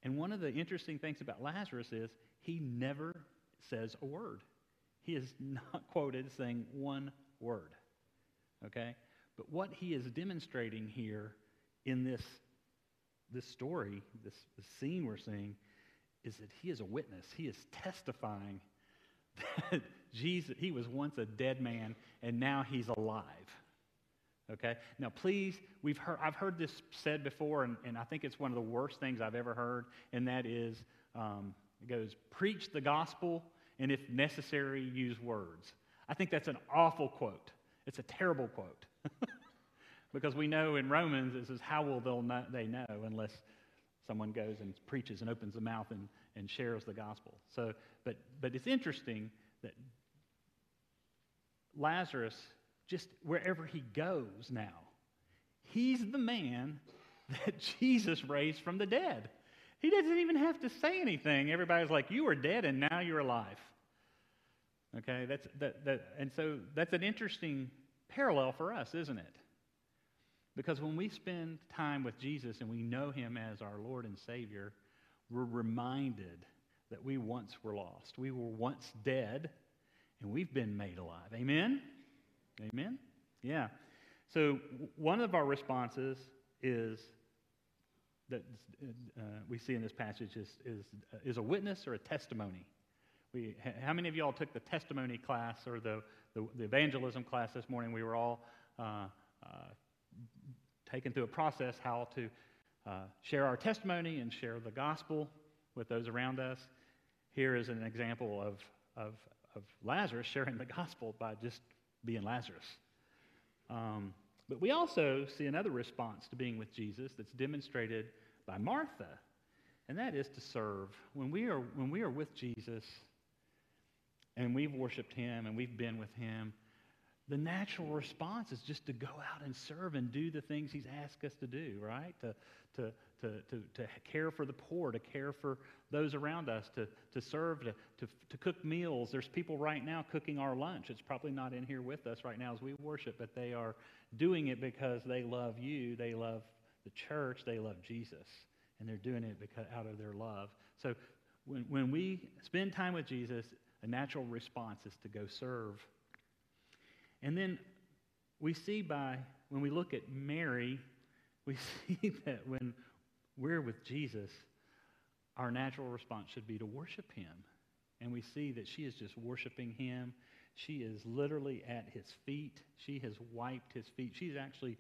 and one of the interesting things about Lazarus is he never says a word. He is [LAUGHS] not quoted saying one word. Okay? But what he is demonstrating here in this, this story, this, this scene we're seeing, is that he is a witness. He is testifying [LAUGHS] that Jesus, he was once a dead man and now he's alive. Okay? Now, please, we've heard, I've heard this said before, and, and I think it's one of the worst things I've ever heard, and that is um, it goes, preach the gospel, and if necessary, use words. I think that's an awful quote. It's a terrible quote. [LAUGHS] because we know in Romans it says, How will they know unless someone goes and preaches and opens the mouth and, and shares the gospel? So, but, but it's interesting that Lazarus, just wherever he goes now, he's the man [LAUGHS] that Jesus raised from the dead. He doesn't even have to say anything. Everybody's like, You were dead and now you're alive. Okay, that's that, that and so that's an interesting parallel for us, isn't it? Because when we spend time with Jesus and we know him as our Lord and Savior, we're reminded that we once were lost. We were once dead and we've been made alive. Amen? Amen? Yeah. So one of our responses is that uh, we see in this passage is, is, is a witness or a testimony. We, how many of y'all took the testimony class or the, the, the evangelism class this morning? We were all uh, uh, taken through a process how to uh, share our testimony and share the gospel with those around us. Here is an example of, of, of Lazarus sharing the gospel by just being Lazarus. Um, but we also see another response to being with Jesus that's demonstrated by Martha, and that is to serve. When we are, when we are with Jesus and we've worshiped him and we've been with him, the natural response is just to go out and serve and do the things he's asked us to do, right? To, to, to, to, to care for the poor, to care for those around us, to, to serve, to, to, to cook meals. There's people right now cooking our lunch. It's probably not in here with us right now as we worship, but they are doing it because they love you, they love the church, they love Jesus, and they're doing it because, out of their love. So when, when we spend time with Jesus, a natural response is to go serve and then we see by, when we look at Mary, we [LAUGHS] see that when we're with Jesus, our natural response should be to worship him. And we see that she is just worshiping him. She is literally at his feet. She has wiped his feet. She's actually,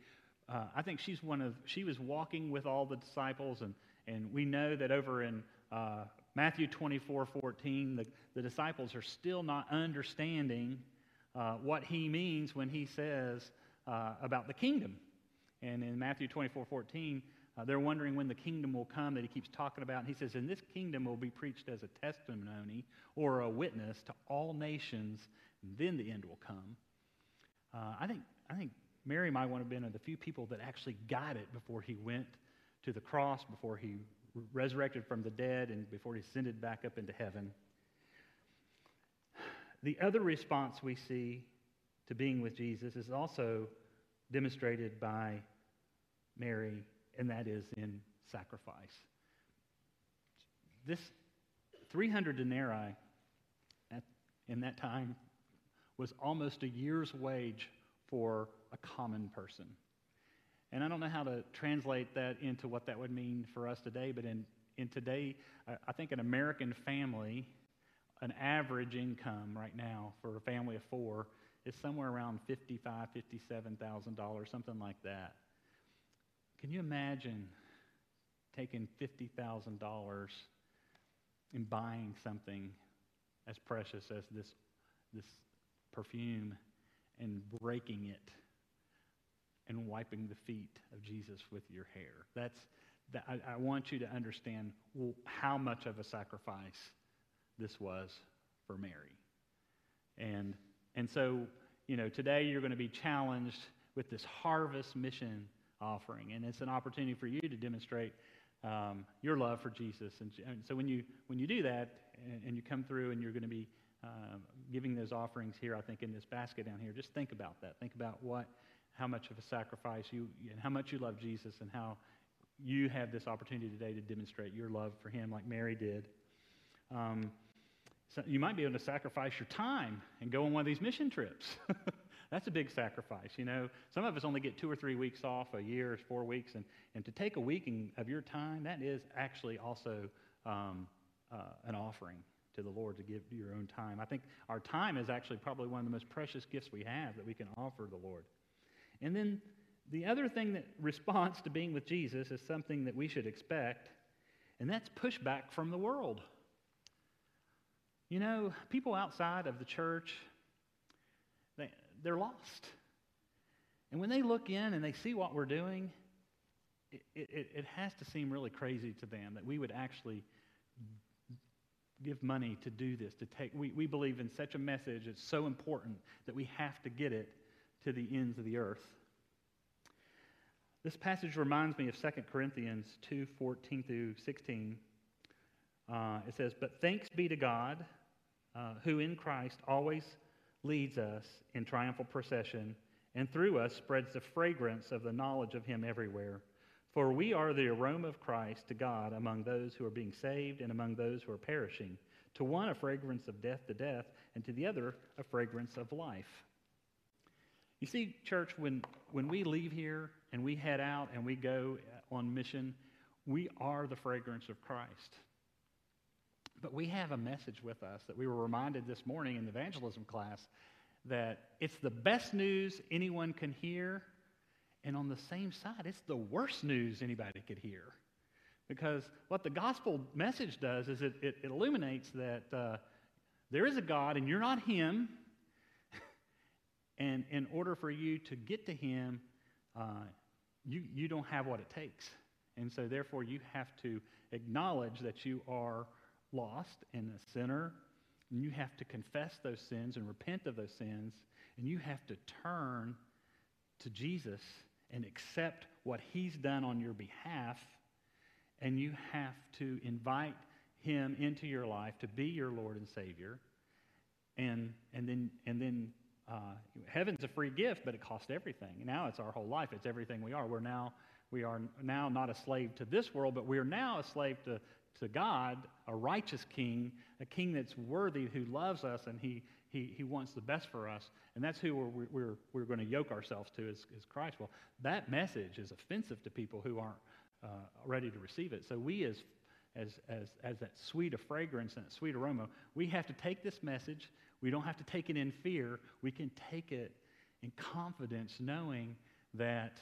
uh, I think she's one of, she was walking with all the disciples. And, and we know that over in uh, Matthew 24 14, the, the disciples are still not understanding uh, what he means when he says uh, about the kingdom. And in Matthew 24 14, uh, they're wondering when the kingdom will come that he keeps talking about. And he says, And this kingdom will be preached as a testimony or a witness to all nations, and then the end will come. Uh, I, think, I think Mary might want to have been one of the few people that actually got it before he went to the cross, before he resurrected from the dead, and before he ascended back up into heaven. The other response we see to being with Jesus is also demonstrated by Mary, and that is in sacrifice. This 300 denarii at, in that time was almost a year's wage for a common person. And I don't know how to translate that into what that would mean for us today, but in, in today, I think an American family an average income right now for a family of four is somewhere around $55,000, $57,000, something like that. Can you imagine taking $50,000 and buying something as precious as this, this perfume and breaking it and wiping the feet of Jesus with your hair? That's, that, I, I want you to understand how much of a sacrifice this was for Mary. And, and so, you know, today you're going to be challenged with this harvest mission offering. And it's an opportunity for you to demonstrate um, your love for Jesus. And, and, so when you, when you do that and, and you come through and you're going to be um, giving those offerings here, I think in this basket down here, just think about that. Think about what, how much of a sacrifice you, and how much you love Jesus and how you have this opportunity today to demonstrate your love for him like Mary did. Um, so you might be able to sacrifice your time and go on one of these mission trips. [LAUGHS] That's a big sacrifice, you know. Some of us only get two or three weeks off a year, four weeks, and, and to take a week of your time, that is actually also um, uh, an offering to the Lord to give your own time. I think our time is actually probably one of the most precious gifts we have that we can offer the Lord. And then the other thing that [LAUGHS] responds to being with Jesus is something that we should expect, and that's pushback from the world. You know, people outside of the church, they, they're lost. And when they look in and they see what we're doing, it, it, it has to seem really crazy to them that we would actually give money to do this, to take. We, we believe in such a message, it's so important that we have to get it to the ends of the earth. This passage reminds me of 2 Corinthians 2 14 through 16. Uh, it says, But thanks be to God, uh, who in Christ always leads us in triumphal procession, and through us spreads the fragrance of the knowledge of Him everywhere. For we are the aroma of Christ to God among those who are being saved and among those who are perishing. To one, a fragrance of death to death, and to the other, a fragrance of life. You see, church, when, when we leave here and we head out and we go on mission, we are the fragrance of Christ. But we have a message with us that we were reminded this morning in the evangelism class that it's the best news anyone can hear, and on the same side, it's the worst news anybody could hear. Because what the gospel message does is it, it, it illuminates that uh, there is a God and you're not Him. [LAUGHS] And in order for you to get to Him, uh, you, you don't have what it takes. And so, therefore, you have to acknowledge that you are lost and a sinner. And you have to confess those sins and repent of those sins. And you have to turn to Jesus and accept what He's done on your behalf. And you have to invite Him into your life to be your Lord and Savior. And, and, then, and then uh, heaven's a free gift, but it costs everything. Now it's our whole life. It's everything we are. We're now we are now not a slave to this world, but we are now a slave to, to God, a righteous king, a king that's worthy, who loves us, and he, he, he wants the best for us. And that's who we're, we're, we're going to yoke ourselves to is, is Christ. Well, that message is offensive to people who aren't uh, ready to receive it. So we, as, as, as, as that sweet of fragrance and that sweet aroma, we have to take this message, we don't have to take it in fear. We can take it in confidence, knowing that,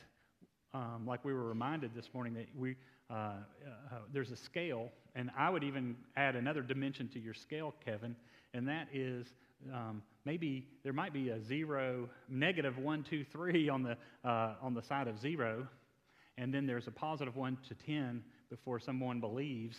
um, like we were reminded this morning, that we, uh, uh, there's a scale, and I would even add another dimension to your scale, Kevin, and that is um, maybe there might be a zero, negative one, two, three on the, uh, on the side of zero, and then there's a positive one to 10 before someone believes.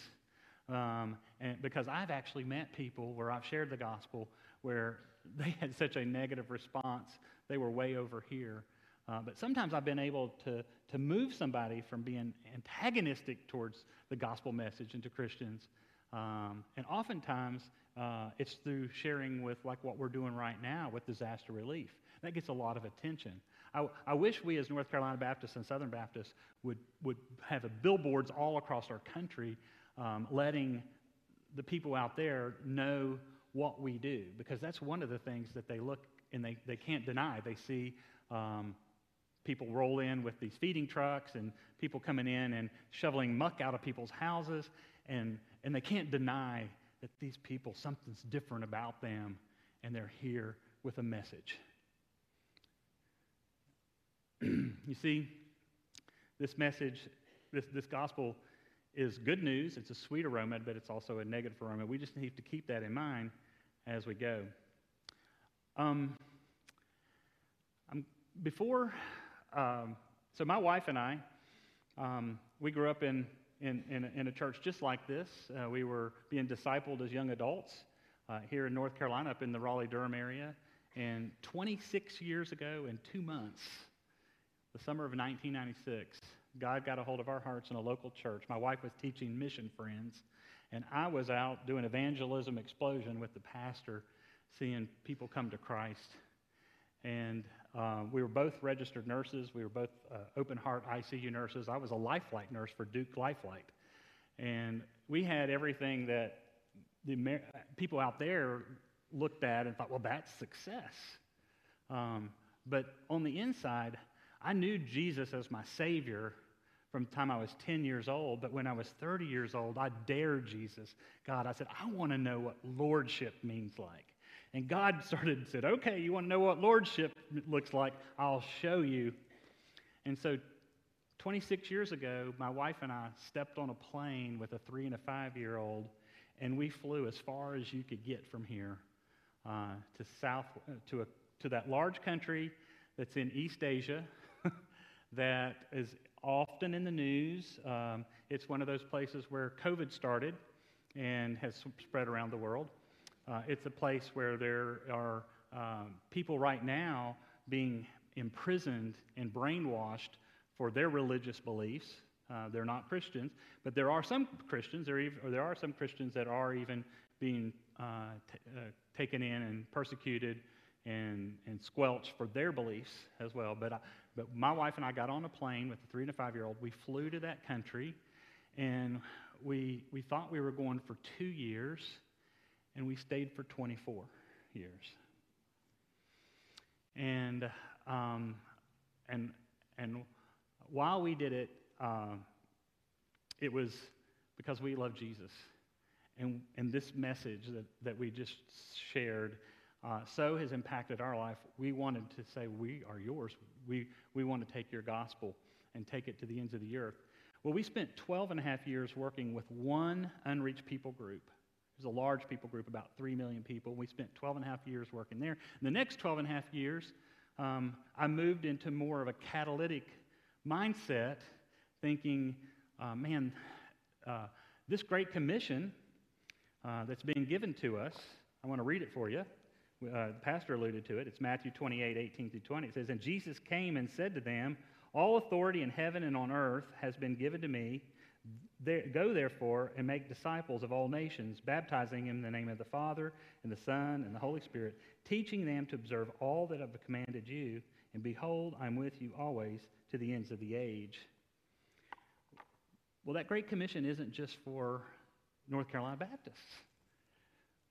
Um, and because I've actually met people where I've shared the gospel where [LAUGHS] they had such a negative response, they were way over here. Uh, but sometimes I've been able to, to move somebody from being antagonistic towards the gospel message into Christians. Um, and oftentimes uh, it's through sharing with, like what we're doing right now with disaster relief. That gets a lot of attention. I, I wish we, as North Carolina Baptists and Southern Baptists, would, would have billboards all across our country um, letting the people out there know what we do because that's one of the things that they look and they, they can't deny. They see um, people roll in with these feeding trucks and people coming in and shoveling muck out of people's houses, and, and they can't deny that these people, something's different about them, and they're here with a message. [CLEARS THROAT] you see, this message, this, this gospel is good news. It's a sweet aroma, but it's also a negative aroma. We just need to keep that in mind as we go. Um, before, um, so my wife and I, um, we grew up in, in, in a, in, a, church just like this. Uh, we were being discipled as young adults uh, here in North Carolina, up in the Raleigh Durham area. And 26 years ago, in two months, the summer of 1996, God got a hold of our hearts in a local church. My wife was teaching mission friends and I was out doing evangelism explosion with the pastor, seeing people come to Christ. And uh, we were both registered nurses. We were both uh, open heart ICU nurses. I was a Lifeline nurse for Duke Lifeline. And we had everything that the Amer- people out there looked at and thought, well, that's success. Um, but on the inside, I knew Jesus as my Savior from the time I was 10 years old, but when I was 30 years old, I dared Jesus. God, I said, I want to know what lordship means like. And God started and said, Okay, you want to know what lordship looks like? I'll show you. And so 26 years ago, my wife and I stepped on a plane with a three and a five year old, and we flew as far as you could get from here uh, to, south, uh, to, a, to that large country that's in East Asia [LAUGHS] that is often in the news. Um, it's one of those places where COVID started and has spread around the world. Uh, it's a place where there are um, people right now being imprisoned and brainwashed for their religious beliefs. Uh, they're not Christians, but there are some Christians, there, even, or there are some Christians that are even being uh, t- uh, taken in and persecuted and, and squelched for their beliefs as well. But, I, but my wife and I got on a plane with a three and a five year old. We flew to that country, and we, we thought we were going for two years, and we stayed for 24 years. And, um, and, and while we did it, uh, it was because we love Jesus. And, and this message that, that we just shared uh, so has impacted our life. We wanted to say, We are yours. We, we want to take your gospel and take it to the ends of the earth. Well, we spent 12 and a half years working with one unreached people group. It was a large people group, about 3 million people. We spent 12 and a half years working there. In the next 12 and a half years, um, I moved into more of a catalytic mindset, thinking, uh, man, uh, this great commission uh, that's being given to us, I want to read it for you. Uh, the pastor alluded to it. It's Matthew 28, 18 through 20. It says, And Jesus came and said to them, All authority in heaven and on earth has been given to me. Go therefore and make disciples of all nations, baptizing them in the name of the Father and the Son and the Holy Spirit, teaching them to observe all that I've commanded you. And behold, I'm with you always to the ends of the age. Well, that Great Commission isn't just for North Carolina Baptists.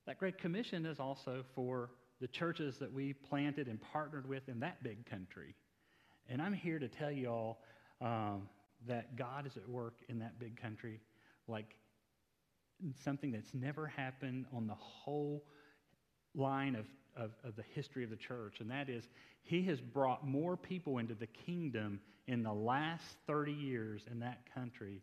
That Great Commission is also for the churches that we planted and partnered with in that big country. And I'm here to tell you all um, that God is at work in that big country like something that's never happened on the whole line of, of, of, the history of the church, and that is he has brought more people into the kingdom in the last 30 years in that country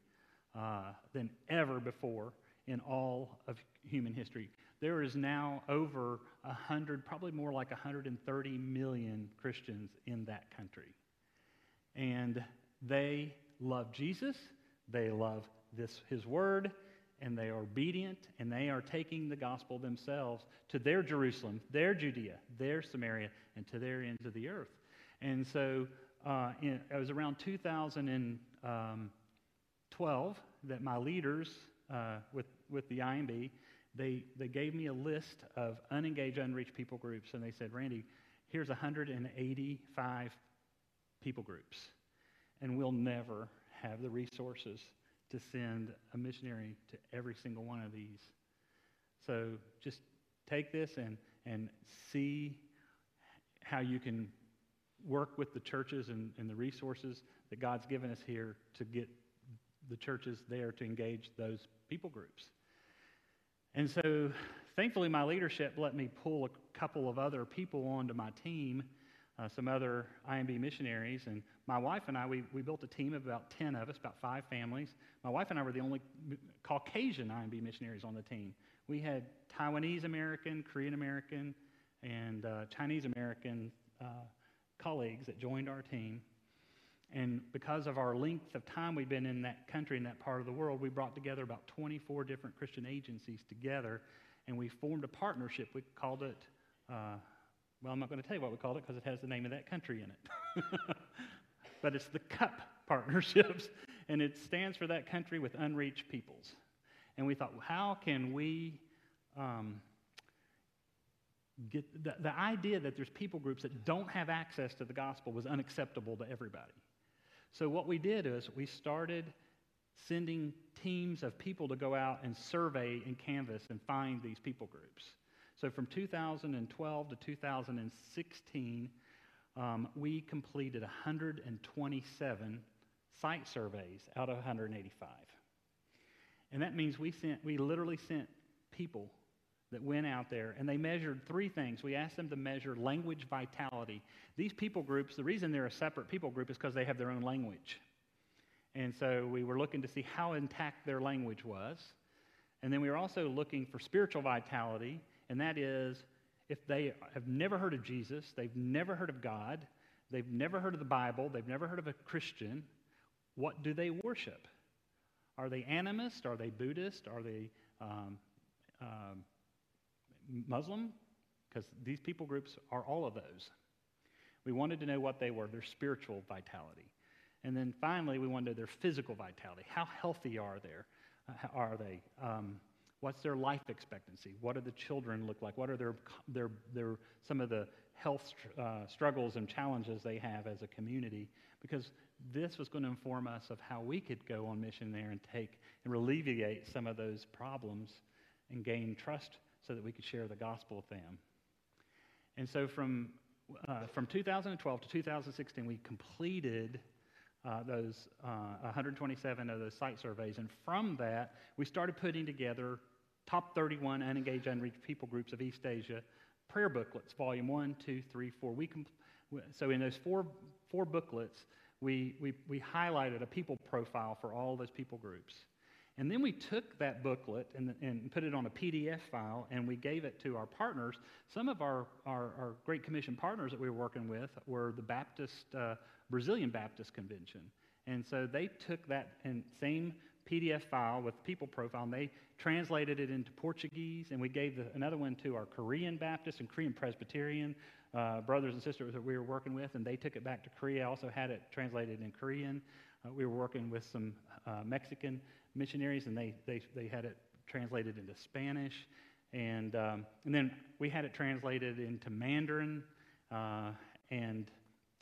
uh, than ever before in all of human history. There is now over 100, probably more like 130 million Christians in that country. And they love Jesus, they love this, his word, and they are obedient, and they are taking the gospel themselves to their Jerusalem, their Judea, their Samaria, and to their ends of the earth. And so uh, in, it was around 2012 that my leaders uh, with, with the IMB, they, they gave me a list of unengaged, unreached people groups, and they said, Randy, here's 185 people groups, and we'll never have the resources to send a missionary to every single one of these. So just take this and, and see how you can work with the churches and, and the resources that God's given us here to get the churches there to engage those people groups. And so, thankfully, my leadership let me pull a couple of other people onto my team, uh, some other IMB missionaries. And my wife and I, we, we built a team of about 10 of us, about five families. My wife and I were the only Caucasian IMB missionaries on the team. We had Taiwanese American, Korean American, and uh, Chinese American uh, colleagues that joined our team. And because of our length of time we've been in that country, in that part of the world, we brought together about 24 different Christian agencies together, and we formed a partnership. We called it, uh, well, I'm not going to tell you what we called it because it has the name of that country in it. [LAUGHS] but it's the CUP [LAUGHS] partnerships, and it stands for that country with unreached peoples. And we thought, well, how can we um, get the, the idea that there's people groups that don't have access to the gospel was unacceptable to everybody. So, what we did is we started sending teams of people to go out and survey and canvass and find these people groups. So, from 2012 to 2016, um, we completed 127 site surveys out of 185. And that means we, sent, we literally sent people that went out there and they measured three things. We asked them to measure language vitality. These people groups, the reason they're a separate people group is because they have their own language. And so we were looking to see how intact their language was. And then we were also looking for spiritual vitality, and that is if they have never heard of Jesus, they've never heard of God, they've never heard of the Bible, they've never heard of a Christian, what do they worship? Are they animist? Are they Buddhist? Are they um, um, Muslim? Because these people groups are all of those. We wanted to know what they were, their spiritual vitality. And then finally, we wanted to know their physical vitality. How healthy are they? Uh, are they? Um, what's their life expectancy? What do the children look like? What are their, their, their, some of the health uh, struggles and challenges they have as a community? Because this was going to inform us of how we could go on mission there and take and alleviate some of those problems and gain trust so that we could share the gospel with them. And so from, uh, from 2012 to 2016, we completed uh, those uh, 127 of those site surveys. And from that, we started putting together top 31 unengaged, unreached people groups of East Asia prayer booklets, volume one, two, three, four. We compl- so in those four, four booklets, we, we, we highlighted a people profile for all those people groups. And then we took that booklet and, and put it on a PDF file and we gave it to our partners. Some of our, our, our Great Commission partners that we were working with were the Baptist, uh, Brazilian Baptist Convention. And so they took that and same PDF file with people profile and they translated it into Portuguese. And we gave the, another one to our Korean Baptist and Korean Presbyterian uh, brothers and sisters that we were working with, and they took it back to Korea. Also had it translated in Korean. Uh, we were working with some uh, Mexican missionaries, and they, they, they had it translated into Spanish. And, um, and then we had it translated into Mandarin, uh, and,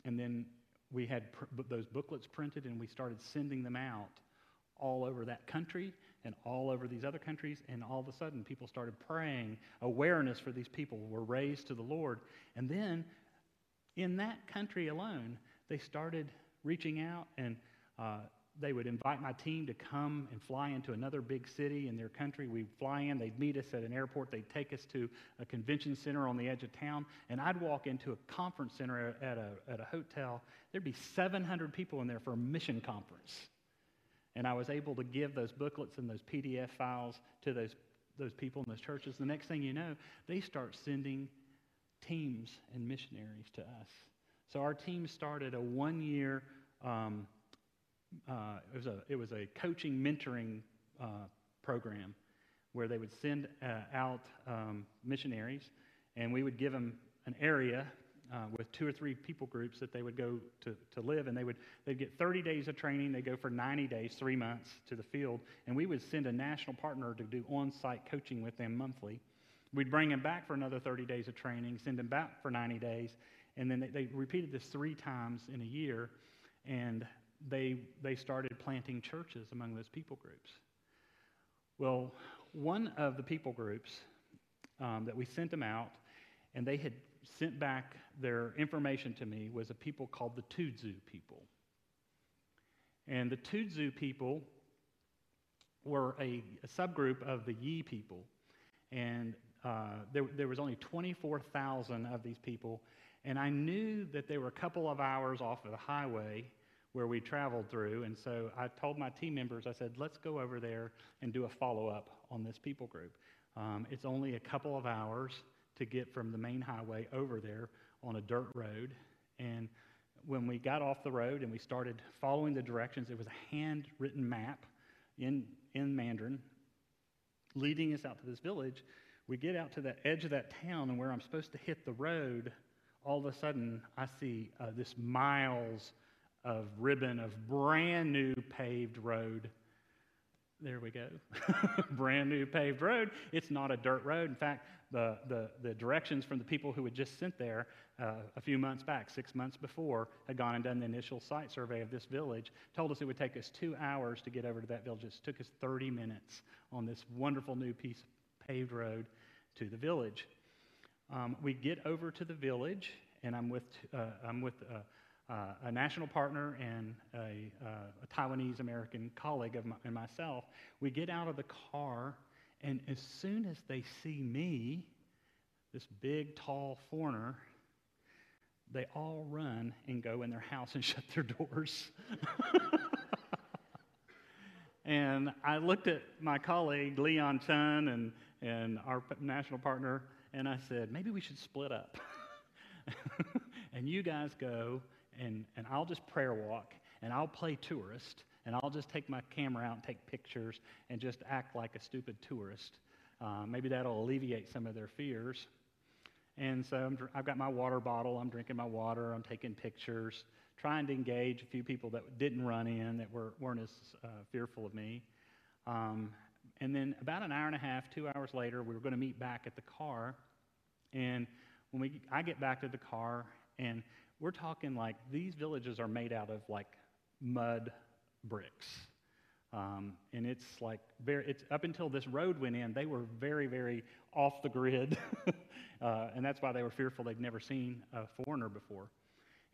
and then we had pr- those booklets printed, and we started sending them out all over that country and all over these other countries. And all of a sudden, people started praying. Awareness for these people were raised to the Lord. And then, in that country alone, they started reaching out and uh, they would invite my team to come and fly into another big city in their country. We'd fly in, they'd meet us at an airport, they'd take us to a convention center on the edge of town, and I'd walk into a conference center at a, at a hotel. There'd be 700 people in there for a mission conference. And I was able to give those booklets and those PDF files to those, those people in those churches. The next thing you know, they start sending teams and missionaries to us. So our team started a one year, um, uh, it, was a, it was a coaching, mentoring uh, program where they would send uh, out um, missionaries and we would give them an area uh, with two or three people groups that they would go to, to live, and they would they'd get 30 days of training. They go for 90 days, three months to the field, and we would send a national partner to do on-site coaching with them monthly. We'd bring them back for another 30 days of training, send them back for 90 days, and then they, they repeated this three times in a year, and they they started planting churches among those people groups. Well, one of the people groups um, that we sent them out, and they had sent back their information to me was a people called the Tudzu people. And the Tudzu people were a, a subgroup of the Yi people. And uh, there, there was only 24,000 of these people. And I knew that they were a couple of hours off of the highway where we traveled through. And so I told my team members, I said, let's go over there and do a follow up on this people group. Um, it's only a couple of hours to get from the main highway over there on a dirt road. And when we got off the road and we started following the directions, it was a handwritten map in, in Mandarin leading us out to this village. We get out to the edge of that town, and where I'm supposed to hit the road, all of a sudden I see uh, this miles of ribbon of brand new paved road there we go. [LAUGHS] Brand new paved road. It's not a dirt road. In fact, the, the, the directions from the people who had just sent there uh, a few months back, six months before, had gone and done the initial site survey of this village, told us it would take us two hours to get over to that village. It took us 30 minutes on this wonderful new piece of paved road to the village. Um, we get over to the village, and I'm with, uh, I'm with uh, uh, a national partner and a, uh, a Taiwanese American colleague of my, and myself, we get out of the car And as soon as they see me, this big, tall foreigner, they all run and go in their house and [LAUGHS] shut their doors. and I looked at my colleague, Leon Chun, and, and our national partner, and I said, maybe we should split up. [LAUGHS] and you guys go, and, and I'll just prayer walk, and I'll play tourist, and I'll just take my camera out and take pictures and just act like a stupid tourist. Uh, maybe that'll alleviate some of their fears. And so i have got my water bottle. I'm drinking my water. I'm taking pictures, trying to engage a few people that didn't run in, that were, weren't as uh, fearful of me. Um, and then about an hour and a half, two hours later, we were going to meet back at the car. And when we, I get back to the car, and we're talking like these villages are made out of like mud bricks. Um, and it's like very, it's up until this road went in, they were very, very off the grid. [LAUGHS] uh, and that's why they were fearful they'd never seen a foreigner before.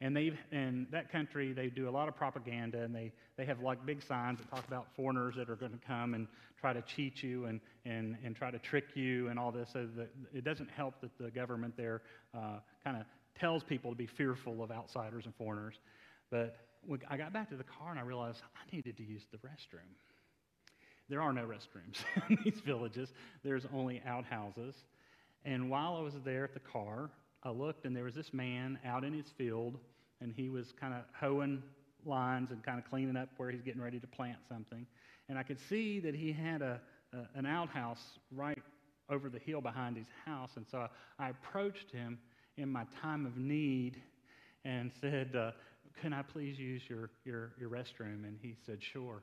And they've, in that country, they do a lot of propaganda, and they, they have like big signs that talk about foreigners that are going to come and try to cheat you and, and, and try to trick you and all this. So that it doesn't help that the government there uh, kind of tells people to be fearful of outsiders and foreigners. But I got back to the car and I realized I needed to use the restroom. There are no restrooms [LAUGHS] in these villages, there's only outhouses. And while I was there at the car, I looked and there was this man out in his field and he was kind of hoeing lines and kind of cleaning up where he's getting ready to plant something. And I could see that he had a, a an outhouse right over the hill behind his house. And so I, I approached him in my time of need and said, uh, Can I please use your, your, your restroom? And he said, Sure.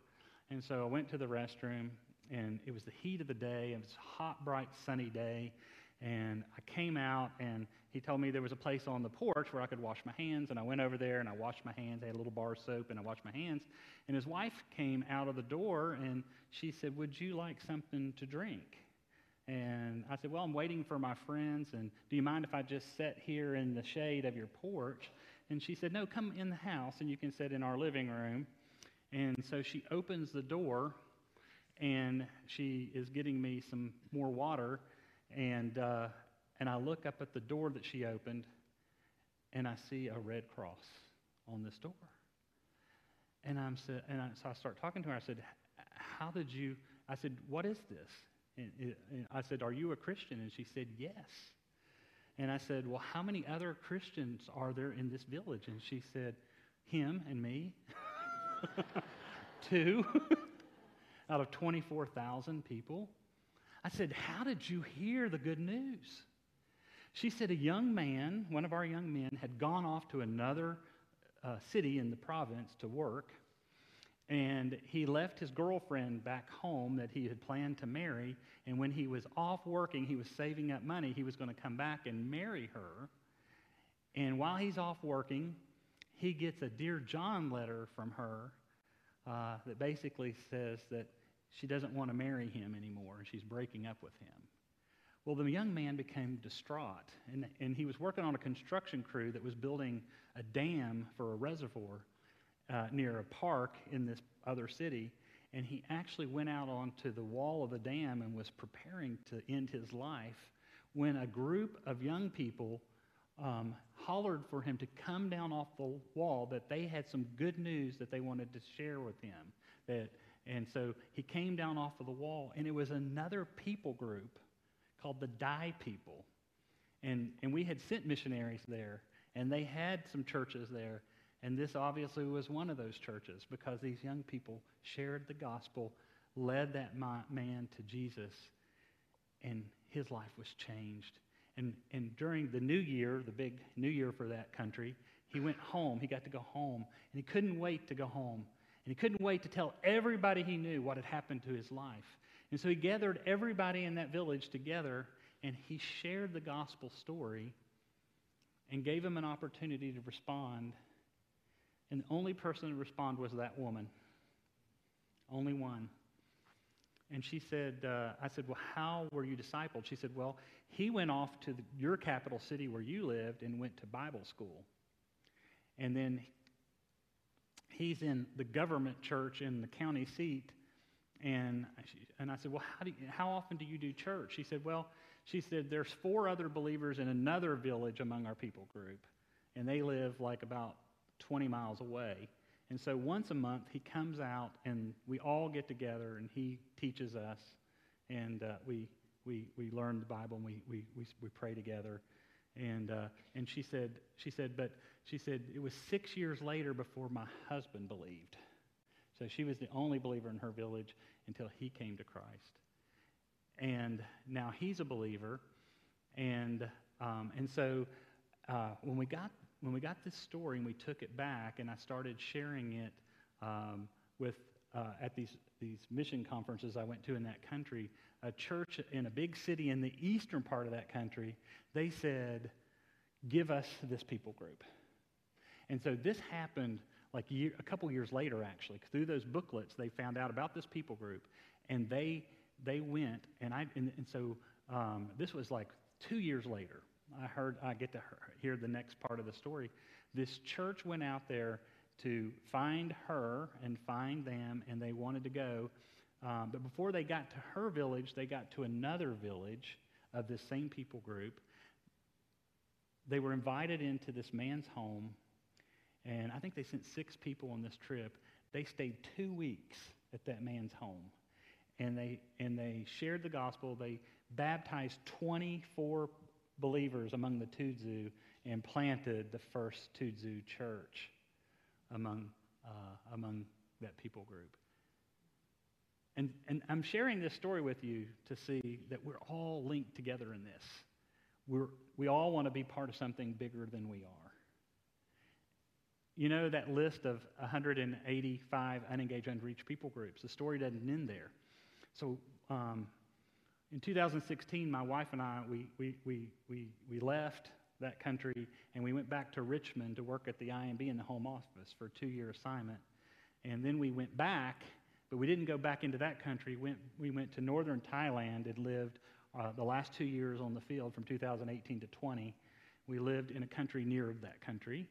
And so I went to the restroom, and it was the heat of the day. It was a hot, bright, sunny day. And I came out, and he told me there was a place on the porch where I could wash my hands. And I went over there, and I washed my hands. I had a little bar soap, and I washed my hands. And his wife came out of the door, and she said, Would you like something to drink? And I said, Well, I'm waiting for my friends, and do you mind if I just sit here in the shade of your porch? And she said, No, come in the house, and you can sit in our living room. And so she opens the door, and she is getting me some more water. And, uh, and I look up at the door that she opened, and I see a red cross on this door. And, I'm, and I, so I start talking to her. I said, How did you? I said, What is this? And, I said, Are you a Christian? And she said, Yes. And I said, Well, how many other Christians are there in this village? And she said, Him and me. [LAUGHS] Two [LAUGHS] out of 24,000 people. I said, How did you hear the good news? She said, A young man, one of our young men, had gone off to another uh, city in the province to work and he left his girlfriend back home that he had planned to marry. And when he was off working, he was saving up money. He was going to come back and marry her. And while he's off working, he gets a Dear John letter from her uh, that basically says that she doesn't want to marry him anymore and she's breaking up with him. Well, the young man became distraught, and, and he was working on a construction crew that was building a dam for a reservoir uh, near a park in this other city, and he actually went out onto the wall of the dam and was preparing to end his life when a group of young people um, hollered for him to come down off the wall that they had some good news that they wanted to share with him. That and so he came down off of the wall and it was another people group called the Dai people. And, and we had sent missionaries there and they had some churches there and this obviously was one of those churches because these young people shared the gospel, led that man to Jesus, and his life was changed. And, and during the new year, the big new year for that country, he went home. He got to go home. And he couldn't wait to go home. And he couldn't wait to tell everybody he knew what had happened to his life. And so he gathered everybody in that village together and he shared the gospel story and gave them an opportunity to respond and the only person to respond was that woman. Only one. And she said, uh, I said, Well, how were you discipled? She said, Well, he went off to the, your capital city where you lived and went to Bible school. And then he's in the government church in the county seat and, she, and I said, Well, how, do you, how often do you do church? She said, Well, she said, There's four other believers in another village among our people group, and they live like about 20 miles away. And so once a month, he comes out and we all get together and he teaches us and uh, we, we, we learn the Bible and we, we, we, we pray together. And, uh, and she said, she said, but she said it was six years later before my husband believed. So she was the only believer in her village until he came to Christ. And now he's a believer. And, um, and so uh, when we got when we got this story and we took it back and I started sharing it um, with uh, at these these mission conferences I went to in that country, a church in a big city in the eastern part of that country, they said, "Give us this people group." And so this happened like year, a couple years later, actually, through those booklets, they found out about this people group, and they they went and I and, and so um, this was like two years later. I heard, I get to hear the next part of the story. This church went out there to find her and find them, and they wanted to go. Um, but before they got to her village, they got to another village of this same people group. They were invited into this man's home, and I think they sent six people on this trip. They stayed two weeks at that man's home, and they and they shared the gospel. They baptized 24 believers among the Tudzu and planted the first Tudzu church among, uh, among that people group. And, and I'm sharing this story with you to see that we're all linked together in this. We're, we all want to be part of something bigger than we are. You know that list of 185 unengaged, unreached people groups? The story doesn't end there. So um, in 2016, my wife and I, we, we, we, we, we left that country and we went back to Richmond to work at the IMB in the home office for a two year assignment. And then we went back, but we didn't go back into that country. We went, we went to northern Thailand and lived uh, the last two years on the field from 2018 to 20. We lived in a country near that country.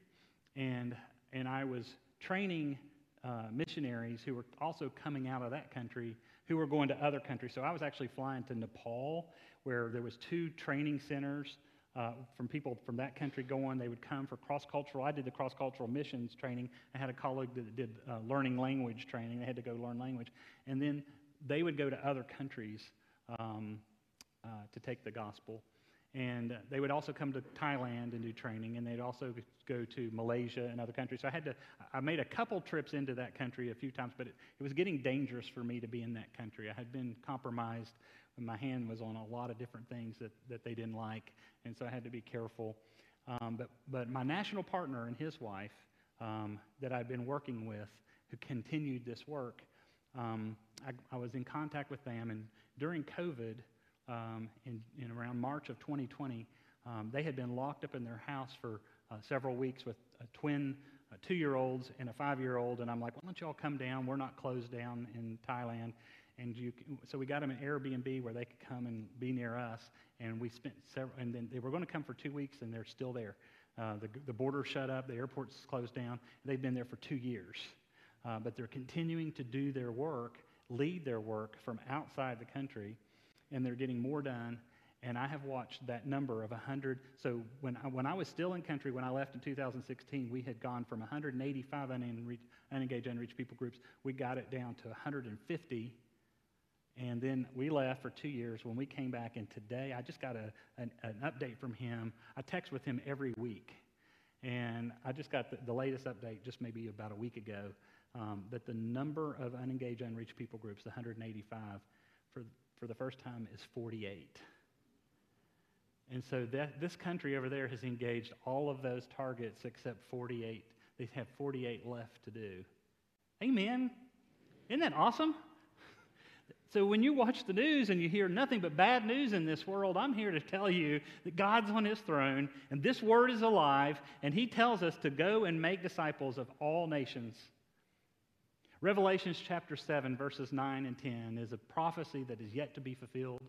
And, and I was training uh, missionaries who were also coming out of that country who were going to other countries. So I was actually flying to Nepal, where there was two training centers uh, from people from that country going. They would come for cross-cultural. I did the cross-cultural missions training. I had a colleague that did uh, learning language training. They had to go learn language. And then they would go to other countries um, uh, to take the gospel. And they would also come to Thailand and do training, and they'd also go to Malaysia and other countries. So I had to, I made a couple trips into that country a few times, but it, it was getting dangerous for me to be in that country. I had been compromised, and my hand was on a lot of different things that, that they didn't like, and so I had to be careful. Um, but, but my national partner and his wife um, that I'd been working with, who continued this work, um, I, I was in contact with them, and during COVID, um, in, in, around March of 2020, um, they had been locked up in their house for uh, several weeks with a twin uh, two year olds and a five year old. And I'm like, why don't y'all come down? We're not closed down in Thailand. And you, so we got them an Airbnb where they could come and be near us. And we spent several, and then they were going to come for two weeks, and they're still there. Uh, the, the border shut up, the airport's closed down. They've been there for two years. Uh, but they're continuing to do their work, lead their work from outside the country and they're getting more done. And I have watched that number of 100. So when I, when I was still in country, when I left in 2016, we had gone from 185 unengaged, unreached people groups. We got it down to 150. And then we left for two years. When we came back, and today I just got a, an, an update from him. I text with him every week. And I just got the, the latest update just maybe about a week ago um, that the number of unengaged, unreached people groups, the 185, for for the first time is 48. And so that, this country over there has engaged all of those targets except 48. They have 48 left to do. Amen. Isn't that awesome? So when you watch the news and you hear nothing but bad news in this world, I'm here to tell you that God's on his throne and this word is alive and he tells us to go and make disciples of all nations. Revelations chapter 7, verses 9 and 10 is a prophecy that is yet to be fulfilled.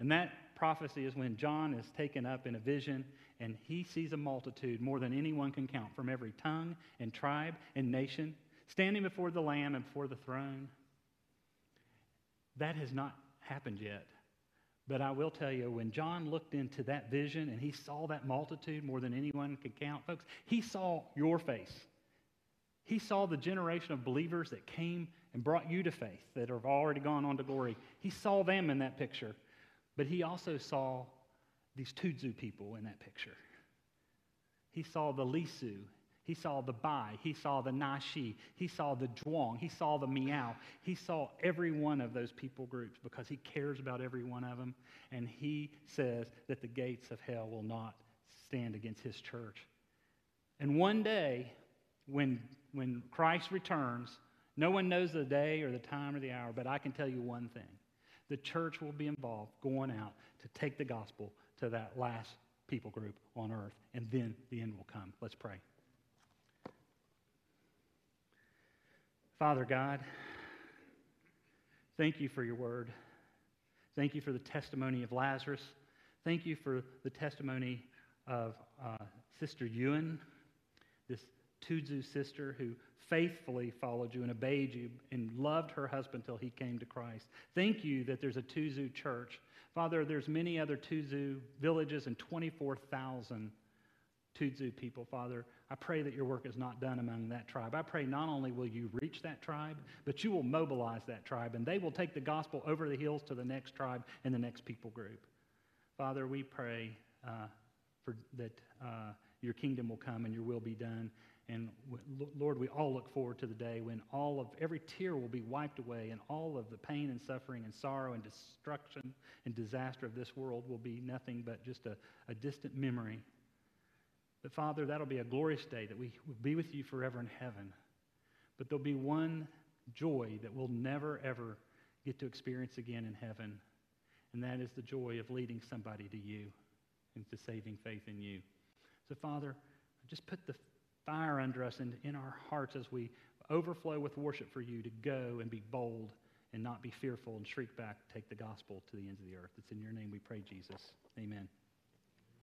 And that prophecy is when John is taken up in a vision and he sees a multitude more than anyone can count from every tongue and tribe and nation standing before the Lamb and before the throne. That has not happened yet. But I will tell you, when John looked into that vision and he saw that multitude more than anyone could count, folks, he saw your face. He saw the generation of believers that came and brought you to faith, that have already gone on to glory. He saw them in that picture. But he also saw these Tudzu people in that picture. He saw the Lisu he saw the Bai. He saw the Naxi. He saw the Zhuang. He saw the Miao. He saw every one of those people groups because he cares about every one of them. And he says that the gates of hell will not stand against his church. And one day, when, when Christ returns, no one knows the day or the time or the hour, but I can tell you one thing. The church will be involved going out to take the gospel to that last people group on earth, and then the end will come. Let's pray. Father God, thank you for your word. Thank you for the testimony of Lazarus. Thank you for the testimony of uh, Sister Ewan, this Tudzu sister who faithfully followed you and obeyed you and loved her husband till he came to Christ. Thank you that there's a Tuzu church. Father, there's many other Tuzu villages and 24,000 Tudzu people, Father. I pray that your work is not done among that tribe. I pray not only will you reach that tribe, but you will mobilize that tribe, and they will take the gospel over the hills to the next tribe and the next people group. Father, we pray uh, for that uh, your kingdom will come and your will be done. And Lord, we all look forward to the day when all of every tear will be wiped away and all of the pain and suffering and sorrow and destruction and disaster of this world will be nothing but just a, a distant memory but Father, that'll be a glorious day that we will be with you forever in heaven. But there'll be one joy that we'll never, ever get to experience again in heaven. And that is the joy of leading somebody to you and to saving faith in you. So, Father, just put the fire under us and in our hearts as we overflow with worship for you to go and be bold and not be fearful and shriek back, take the gospel to the ends of the earth. It's in your name we pray, Jesus. Amen.